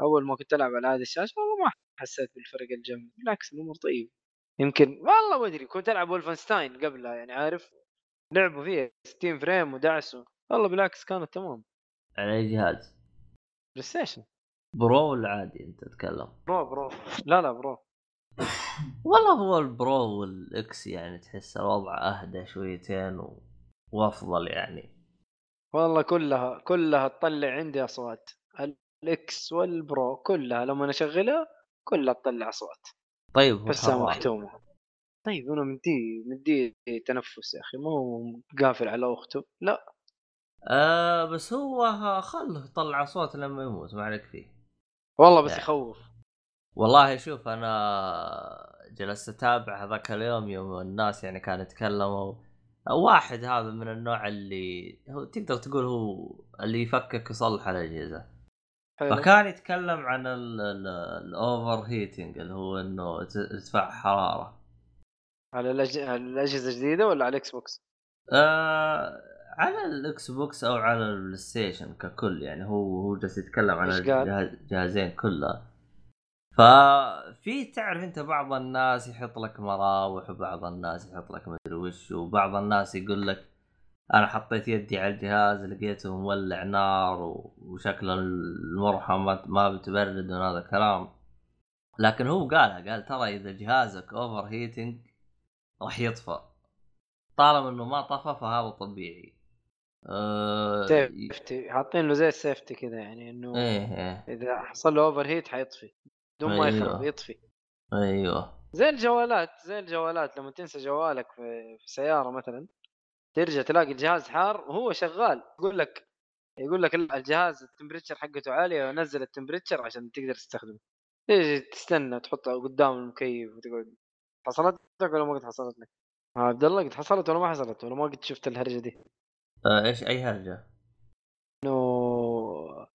أول ما كنت ألعب على هذه الشاشة والله ما حسيت بالفرق الجامد بالعكس الأمور طيبة. يمكن والله ما أدري كنت ألعب ولفنستاين قبلها يعني عارف؟ لعبوا فيها 60 frame ودعسوا والله بالعكس كانت تمام. على أي جهاز؟ بلاي ستيشن Pro ولا عادي انت تتكلم؟ Pro Pro. لا لا Pro. *laughs* والله هو ال Pro وال X يعني تحس الوضع أهدى شويتين و... وأفضل يعني. والله كلها كلها تطلع عندي أصوات. ال X وال Pro كلها لما أشغلها كلها تطلع أصوات. طيب بس. مختومة. طيب أنا مدي مدي تنفس يا أخي مو قافل على أخته. لا. آه بس هو خله يطلع صوت لما يموت ما عليك فيه. والله بس. يخوف والله شوف أنا جلست أتابع هذاك اليوم يوم الناس يعني كانوا يتكلموا واحد هذا من النوع اللي هو تقدر تقول هو اللي يفكك يصلح الأجهزة حلو فكان يتكلم عن ال overheating اللي هو إنه ارتفاع حرارة. على الأجهزة الجديدة ولا على الاكس بوكس؟ آه على الاكس بوكس أو على البلاي ستيشن ككل يعني هو هو جالس يتكلم؟ الجهاز- الجهازين كلها ففي تعرف أنت بعض الناس يحط لك مراوح وبعض الناس يحط لك مدري وش وبعض الناس يقول لك أنا حطيت يدي على الجهاز لقيته مولع نار وشكل المروحه ما ما بتبرد من هذا الكلام. لكن هو قالها قال ترى إذا جهازك overheating راح يطفى طالما إنه ما طفى فهذا طبيعي. أه... safety حاطين له زي ال safety كذا يعني إنه إيه إيه. إذا حصل له overheat حيطفي. بدون ما يخرب. يطفي. أيوه. زي الجوالات زي الجوالات لما تنسى جوالك في, في سيارة مثلا ترجع تلاقي الجهاز حار وهو شغال. يقول لك يقول لك الجهاز ال temperature حقته عالية ونزل ال temperature عشان تقدر تستخدمه. تيجي تستنى تحطه قدام المكيف وتقعد. حصلت لك ولا ما قد حصلت لك؟ عبد الله قد حصلت ولا ما حصلت؟ ولا ما قد شفت الهرجة دي؟ أه إيش أي هرجة؟ إنه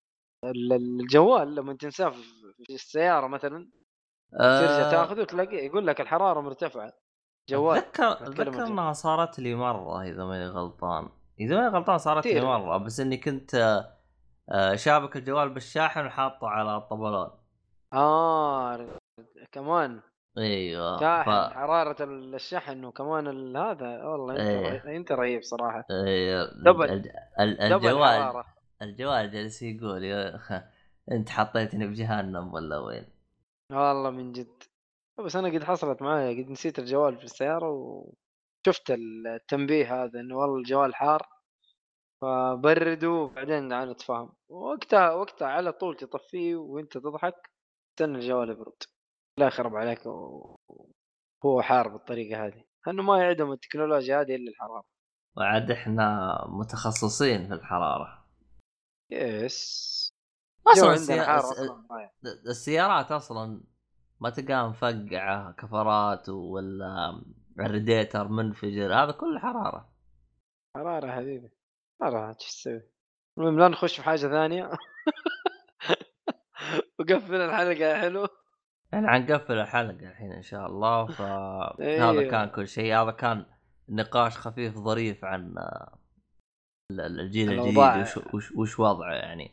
ال- الجوال لما تنساه في- السيارة مثلا ترجع أه... تاخذه تلاقي يقول لك الحرارة مرتفعة. جوال اتذكر أتذكر إنها صارت لي مرة إذا ماني غلطان. إذا ماني غلطان صارت لي. مرة بس إني كنت آه، شابك الجوال بالشاحن وحاطه على الطبلون آه كمان. أيوه شاحن ف... حرارة الشحن وكمان هذا والله أنت. رهيب. أنت رهيب صراحة أيوه double. ال- ال- double الجوال الجوال جالس يقول يا أخ، أنت حطيتني بجهنم ولا وين؟ والله من جد بس أنا قد حصلت معايا قد نسيت الجوال في السيارة وشفت التنبيه هذا إنه والله الجوال حار فبردوا وبعدين نتفاهم وقتها وقتها على طول تطفيه وأنت تضحك استنى الجوال يبرد لا يخرب عليك وهو حار بالطريقة هذه. لأنه ما يعدم التكنولوجيا هذه إلا الحرارة. وعاد إحنا متخصصين في الحرارة. Yes. أصلا جو السيا... عندنا حاره الس- أصلا معايا. السيارات أصلا ما تلقاها مفقعه كفرات ولا الريديتر منفجر هذا كله حرارة. حرارة حبيبي. راح إيش تسوي؟ المهم لا نخش في حاجة ثانية. *laughs* وقفل الحلقة يا حلو؟ إحنا حنقفل الحلقة الحين إن شاء الله فهذا *laughs* أيوه. كان كل شيء هذا كان نقاش خفيف ظريف عن ال- ال- الجيل الجديد. وش, وش, وش وضعه يعني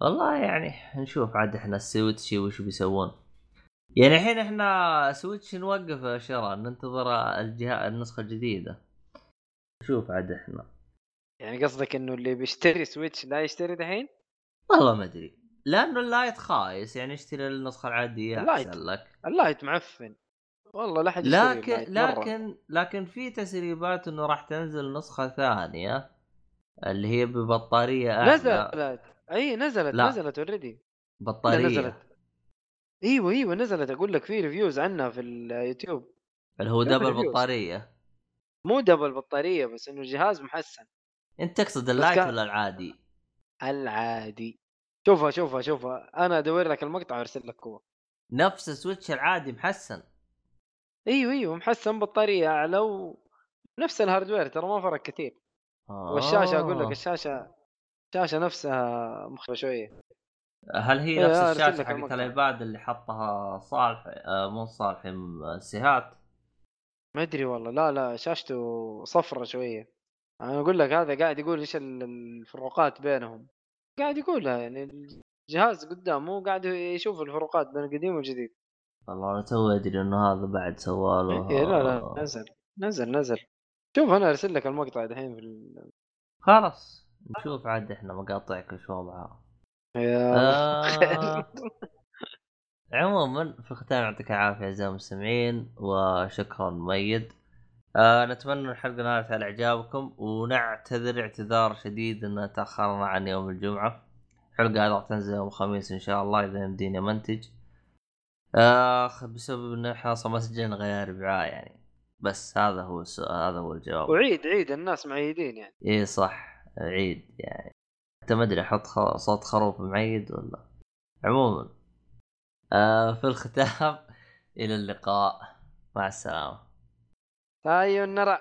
والله يعني نشوف عاد إحنا ال Switch وش بيسوون يعني الحين إحنا Switch نوقف شرى ننتظر الجهاز النسخة الجديدة نشوف عاد إحنا يعني قصدك إنه اللي بيشتري Switch لا يشتري دحين؟ والله ما أدري لأنه ال Lite خايس يعني اشتري النسخة العادية ال Lite. احسن لك ال Lite معفن والله لا حد لكن ال Lite مرة. لكن لكن في تسريبات إنه راح تنزل نسخة ثانية اللي هي ببطارية أعلى نزلت إي نزلت لا. نزلت already بطارية نزلت. إيوه إيوه نزلت أقول لك في reviews عنها في اليوتيوب اللي هو double reviews. بطارية مو double بطارية بس إنه الجهاز محسن أنت تقصد ال Lite كان- ولا العادي؟ العادي شوفها شوفها شوفها أنا أدور لك المقطع وأرسل لك هو. نفس ال Switch العادي محسن. أيوه أيوه محسن بطارية أعلى ونفس ال hardware ترى ما فرق كثير. والشاشة أقول لك آه. الشاشة الشاشة نفسها مخربه شوية. هل هي إيه، نفس الشاشة حقت. ال iPad اللي حطها صالح آه مو صالح سيهات؟ ما أدري والله. لا لا شاشته صفرة شوية. أنا أقول لك هذا قاعد يقول إيش ال- الفروقات بينهم. قاعد يقولها يعني الجهاز قدامه قاعد يشوف الفروقات بين القديم والجديد. والله أنا تو أدري إنه هذا بعد سواله إيه لا لا نزل نزل نزل. شوف أنا أرسل لك المقطع دحين في ال... خلاص نشوف عاد إحنا مقاطعك وش وضعها. يا آه. *laughs* عموما في الختام يعطيك العافية أعزائي المستمعين وشكرا مؤيد. آه نتمنى الحلقة نالت على إعجابكم ونعتذر اعتذار شديد إن تأخرنا عن يوم الجمعة. الحلقة هذه راح تنزل يوم الخميس إن شاء الله إذا يمديني منتج آخ بسبب إن إحنا أصلا ما سجلنا غير يعني. بس هذا هو السؤال هذا هو الجواب. وعيد عيد الناس معيدين يعني. إيه صح عيد يعني. حتى ما أدري أحط خ- صوت خروف معيد ولا. عموما آه في الختام إلى اللقاء. مع السلامة. طيب، هاي النرى